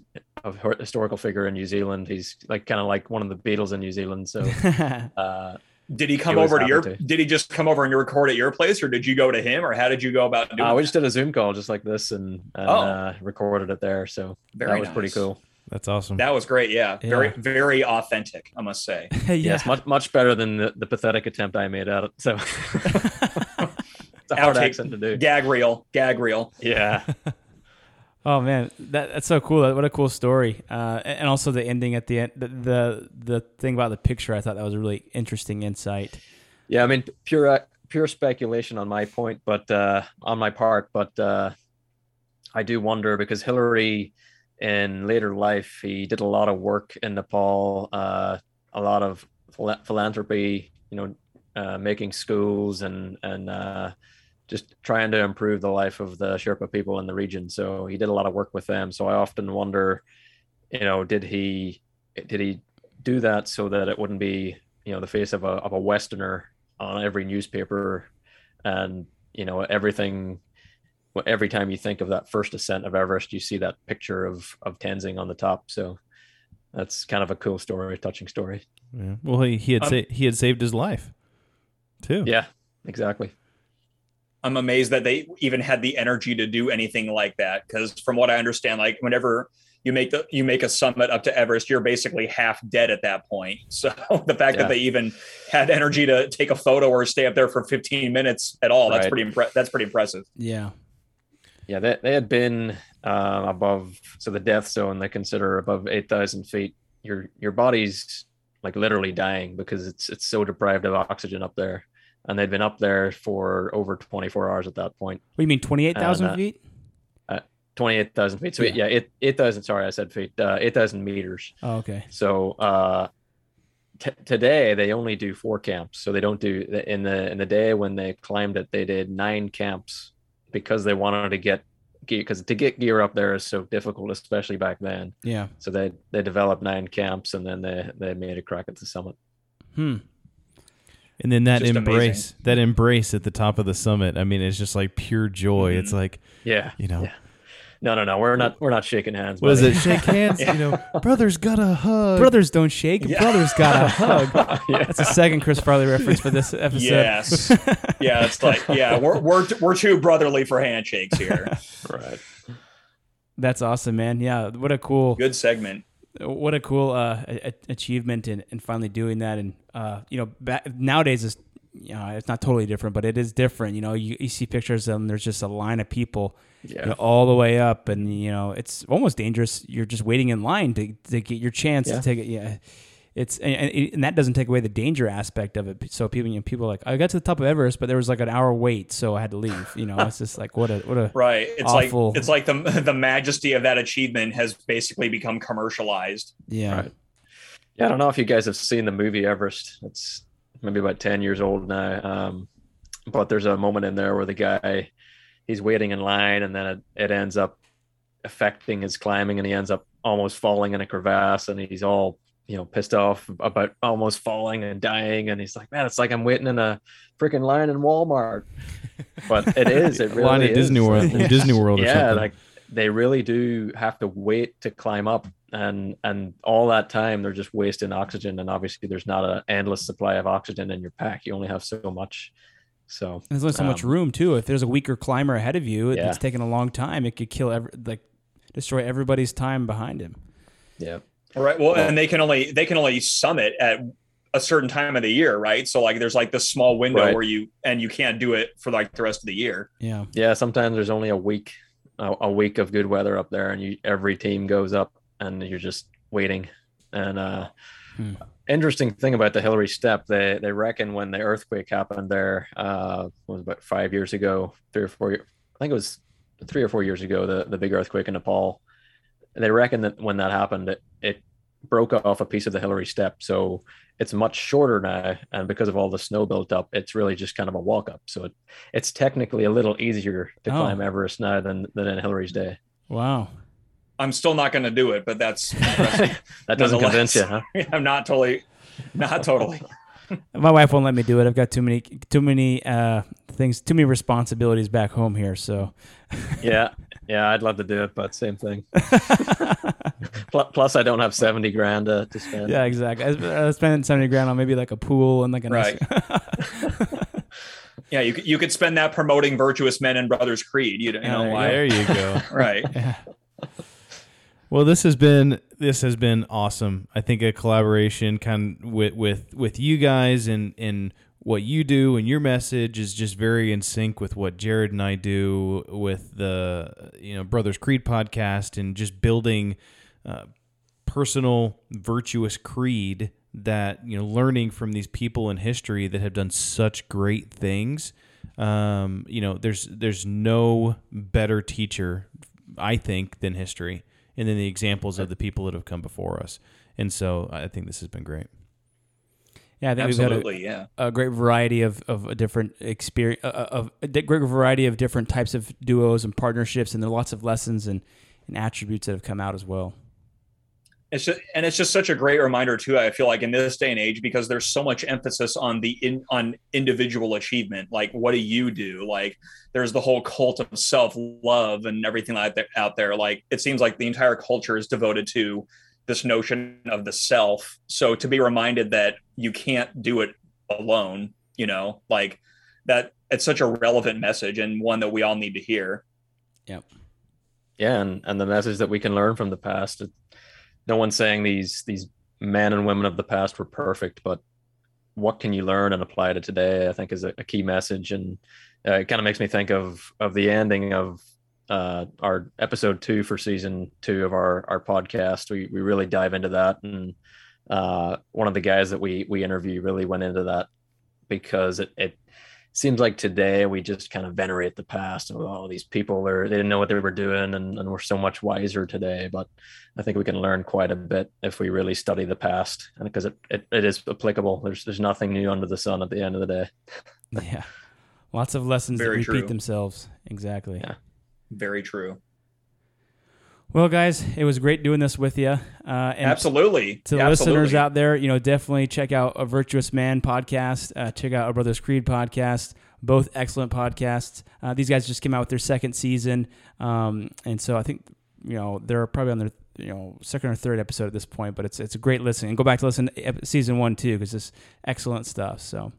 of historical figure in New Zealand. He's like kind of like one of the Beatles in New Zealand. So uh, Did he come He over to your? to. Did he just come over and you record at your place, or did you go to him, or how did you go about doing? uh, we just did a Zoom call just like this and, and Oh. uh, recorded it there. So Very that was pretty cool. That's awesome. That was great. Yeah, very very authentic. I must say. yeah. Yes, much much better than the, the pathetic attempt I made at it. So it's a hard Outtake- accent to do. Gag reel, gag reel. Yeah. Oh man, that that's so cool. What a cool story. Uh, and also the ending at the end, the, the the thing about the picture. I thought that was a really interesting insight. Yeah, I mean pure pure speculation on my point, but uh, on my part, but uh, I do wonder because Hillary, in later life, he did a lot of work in Nepal, uh, a lot of philanthropy, you know, uh, making schools and and uh, just trying to improve the life of the Sherpa people in the region. So he did a lot of work with them. So I often wonder, you know, did he did he do that so that it wouldn't be you know the face of a of a Westerner on every newspaper, and you know everything. Every time you think of that first ascent of Everest, you see that picture of of Tenzing on the top. So that's kind of a cool story, touching story. Yeah. Well, he, he had Um, sa- he had saved his life, too. Yeah, exactly. I'm amazed that they even had the energy to do anything like that. Because from what I understand, like whenever you make the you make a summit up to Everest, you're basically half dead at that point. So the fact Yeah. that they even had energy to take a photo or stay up there for 15 minutes at all, that's pretty impre- that's pretty impressive. Yeah. Yeah, they, they had been uh, above so the death zone they consider above eight thousand feet. Your your body's like literally dying because it's it's so deprived of oxygen up there, and they'd been up there for over twenty four hours at that point. What do you mean, twenty eight thousand And, uh, feet? Twenty eight thousand feet. So Yeah. yeah, eight eight thousand. Sorry, I said feet. Uh, eight thousand meters. Oh, okay. So uh, t- today they only do four camps. So they don't do in the in the day when they climbed it, they did nine camps because they wanted to get gear because to get gear up there is so difficult, especially back then. Yeah. So they they developed nine camps and then they they made a crack at the summit. Hmm. And then that embrace, amazing. that embrace at the top of the summit. I mean, it's just like pure joy. It's mm-hmm. like, Yeah. you know, Yeah. No, no, no. We're not we're not shaking hands. what is buddy. it? Shake hands. You know, brothers got a hug. Brothers don't shake. Brothers got a hug. yeah. That's a second Chris Farley reference for this episode. Yes, yeah, it's like yeah, we're we're we're too brotherly for handshakes here. Right. That's awesome, man. Yeah. What a cool. Good segment. What a cool uh, a- achievement in, in finally doing that. And uh, you know back, nowadays is you know it's not totally different but it is different. You know you, you see pictures and there's just a line of people Yeah. you know, all the way up. And you know it's almost dangerous. You're just waiting in line to, to get your chance Yeah. to take it. Yeah it's and, and, and that doesn't take away the danger aspect of it so people you know, people are like I got to the top of Everest but there was like an hour wait so I had to leave you know it's just like what a what a Right. It's Awful. like it's like the the majesty of that achievement has basically become commercialized. yeah Right. Yeah, I don't know if you guys have seen the movie Everest. It's maybe about 10 years old now. Um, but there's a moment in there where the guy he's waiting in line and then it, it ends up affecting his climbing and he ends up almost falling in a crevasse and he's all you know pissed off about almost falling and dying and he's like man it's like i'm waiting in a freaking line in walmart but it is it really line at is. Disney World, in Disney World or yeah something. like they really do have to wait to climb up and and all that time they're just wasting oxygen and obviously there's not an endless supply of oxygen in your pack you only have so much so There's only so much um, room too. If there's a weaker climber ahead of you, Yeah. it's taking a long time. It could kill every, like destroy everybody's time behind him. yeah Right. Well, and they can only they can only summit at a certain time of the year, right? So like there's like this small window Right. where you and you can't do it for like the rest of the year. Yeah. yeah sometimes there's only a week a, a week of good weather up there and you every team goes up and you're just waiting and uh Hmm. interesting thing about the hillary step they they reckon when the earthquake happened there uh was about five years ago three or four year- i think it was three or four years ago the the big earthquake in nepal they reckon that when that happened it, it broke off a piece of the hillary step so it's much shorter now and because of all the snow built up it's really just kind of a walk up so it, it's technically a little easier to Oh. climb everest now than than in hillary's day Wow. I'm still not going to do it, but that's that doesn't convince you huh I'm not totally not totally. My wife won't let me do it. I've got too many too many uh, things, too many responsibilities back home here. So yeah yeah i'd love to do it but same thing Plus, I don't have seventy grand to, to spend. Yeah, exactly. I was- uh, I was seventy grand on maybe like a pool and like a nice- Yeah, you could, you could spend that promoting virtuous men and Brothers Creed. You, you know there, why? there you go. right. Well, this has been this has been awesome. I think a collaboration kind of with with with you guys and and what you do and your message is just very in sync with what Jared and I do with the you know Brothers Creed podcast and just building uh, personal virtuous creed that you know learning from these people in history that have done such great things. Um, you know there's there's no better teacher i think than history and then the examples of the people that have come before us. And so i think this has been great Yeah, I think Absolutely, we've yeah. had a, a great variety of, of a different experience, uh, of a great variety of different types of duos and partnerships, and there are lots of lessons and, and attributes that have come out as well. It's just, and it's just such a great reminder too. I feel like in this day and age, because there's so much emphasis on the in on individual achievement. Like, what do you do? Like, there's the whole cult of self love and everything like that out there. Like, it seems like the entire culture is devoted to this notion of the self. So to be reminded that you can't do it alone, you know, like that, it's such a relevant message and one that we all need to hear. Yep. yeah and and the message that we can learn from the past no one's saying these these men and women of the past were perfect but what can you learn and apply to today i think is a, a key message and uh, it kind of makes me think of of the ending of uh, our episode two for season two of our our podcast we we really dive into that and uh, one of the guys that we we interview really went into that because it, it seems like today we just kind of venerate the past and oh these people are they didn't know what they were doing and, and we're so much wiser today but i think we can learn quite a bit if we really study the past and because it, it, it is applicable there's there's nothing new under the sun at the end of the day Yeah, lots of lessons Very that repeat true. themselves. Exactly. Yeah. Very true. Well, guys, it was great doing this with you. Uh, and Absolutely. To the Absolutely. listeners out there, you know, definitely check out a Virtuous Man podcast. Uh, check out a Brothers Creed podcast. Both excellent podcasts. Uh, these guys just came out with their second season, um, and so I think you know they're probably on their you know second or third episode at this point. But it's it's a great listen. And go back to listen to season one too because it's excellent stuff. So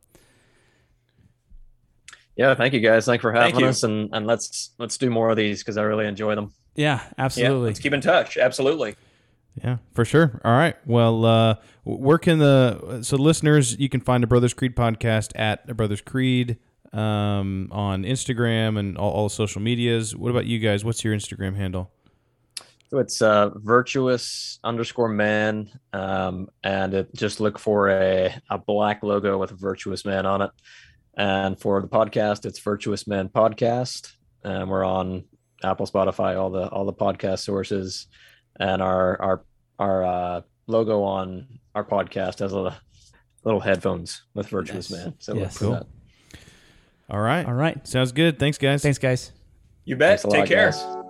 yeah thank you guys thanks for having us and and let's let's do more of these because i really enjoy them yeah, absolutely. Yeah, let's keep in touch. Absolutely. Yeah, for sure. All right. Well, uh, where can the so listeners you can find a Brothers Creed podcast at Brothers Creed um, on Instagram and all, all social medias. What about you guys? What's your Instagram handle? So it's uh, virtuous underscore man, um, and it, just look for a, a black logo with a virtuous man on it. And for the podcast, it's Virtuous Man Podcast, and we're on Apple, Spotify, all the all the podcast sources. And our our our uh, logo on our podcast has a little headphones with Virtuous Nice. Man. So Yes. Cool. that. All right. All right. Sounds good. Thanks, guys. Thanks, guys. You bet. Take lot, care. guys.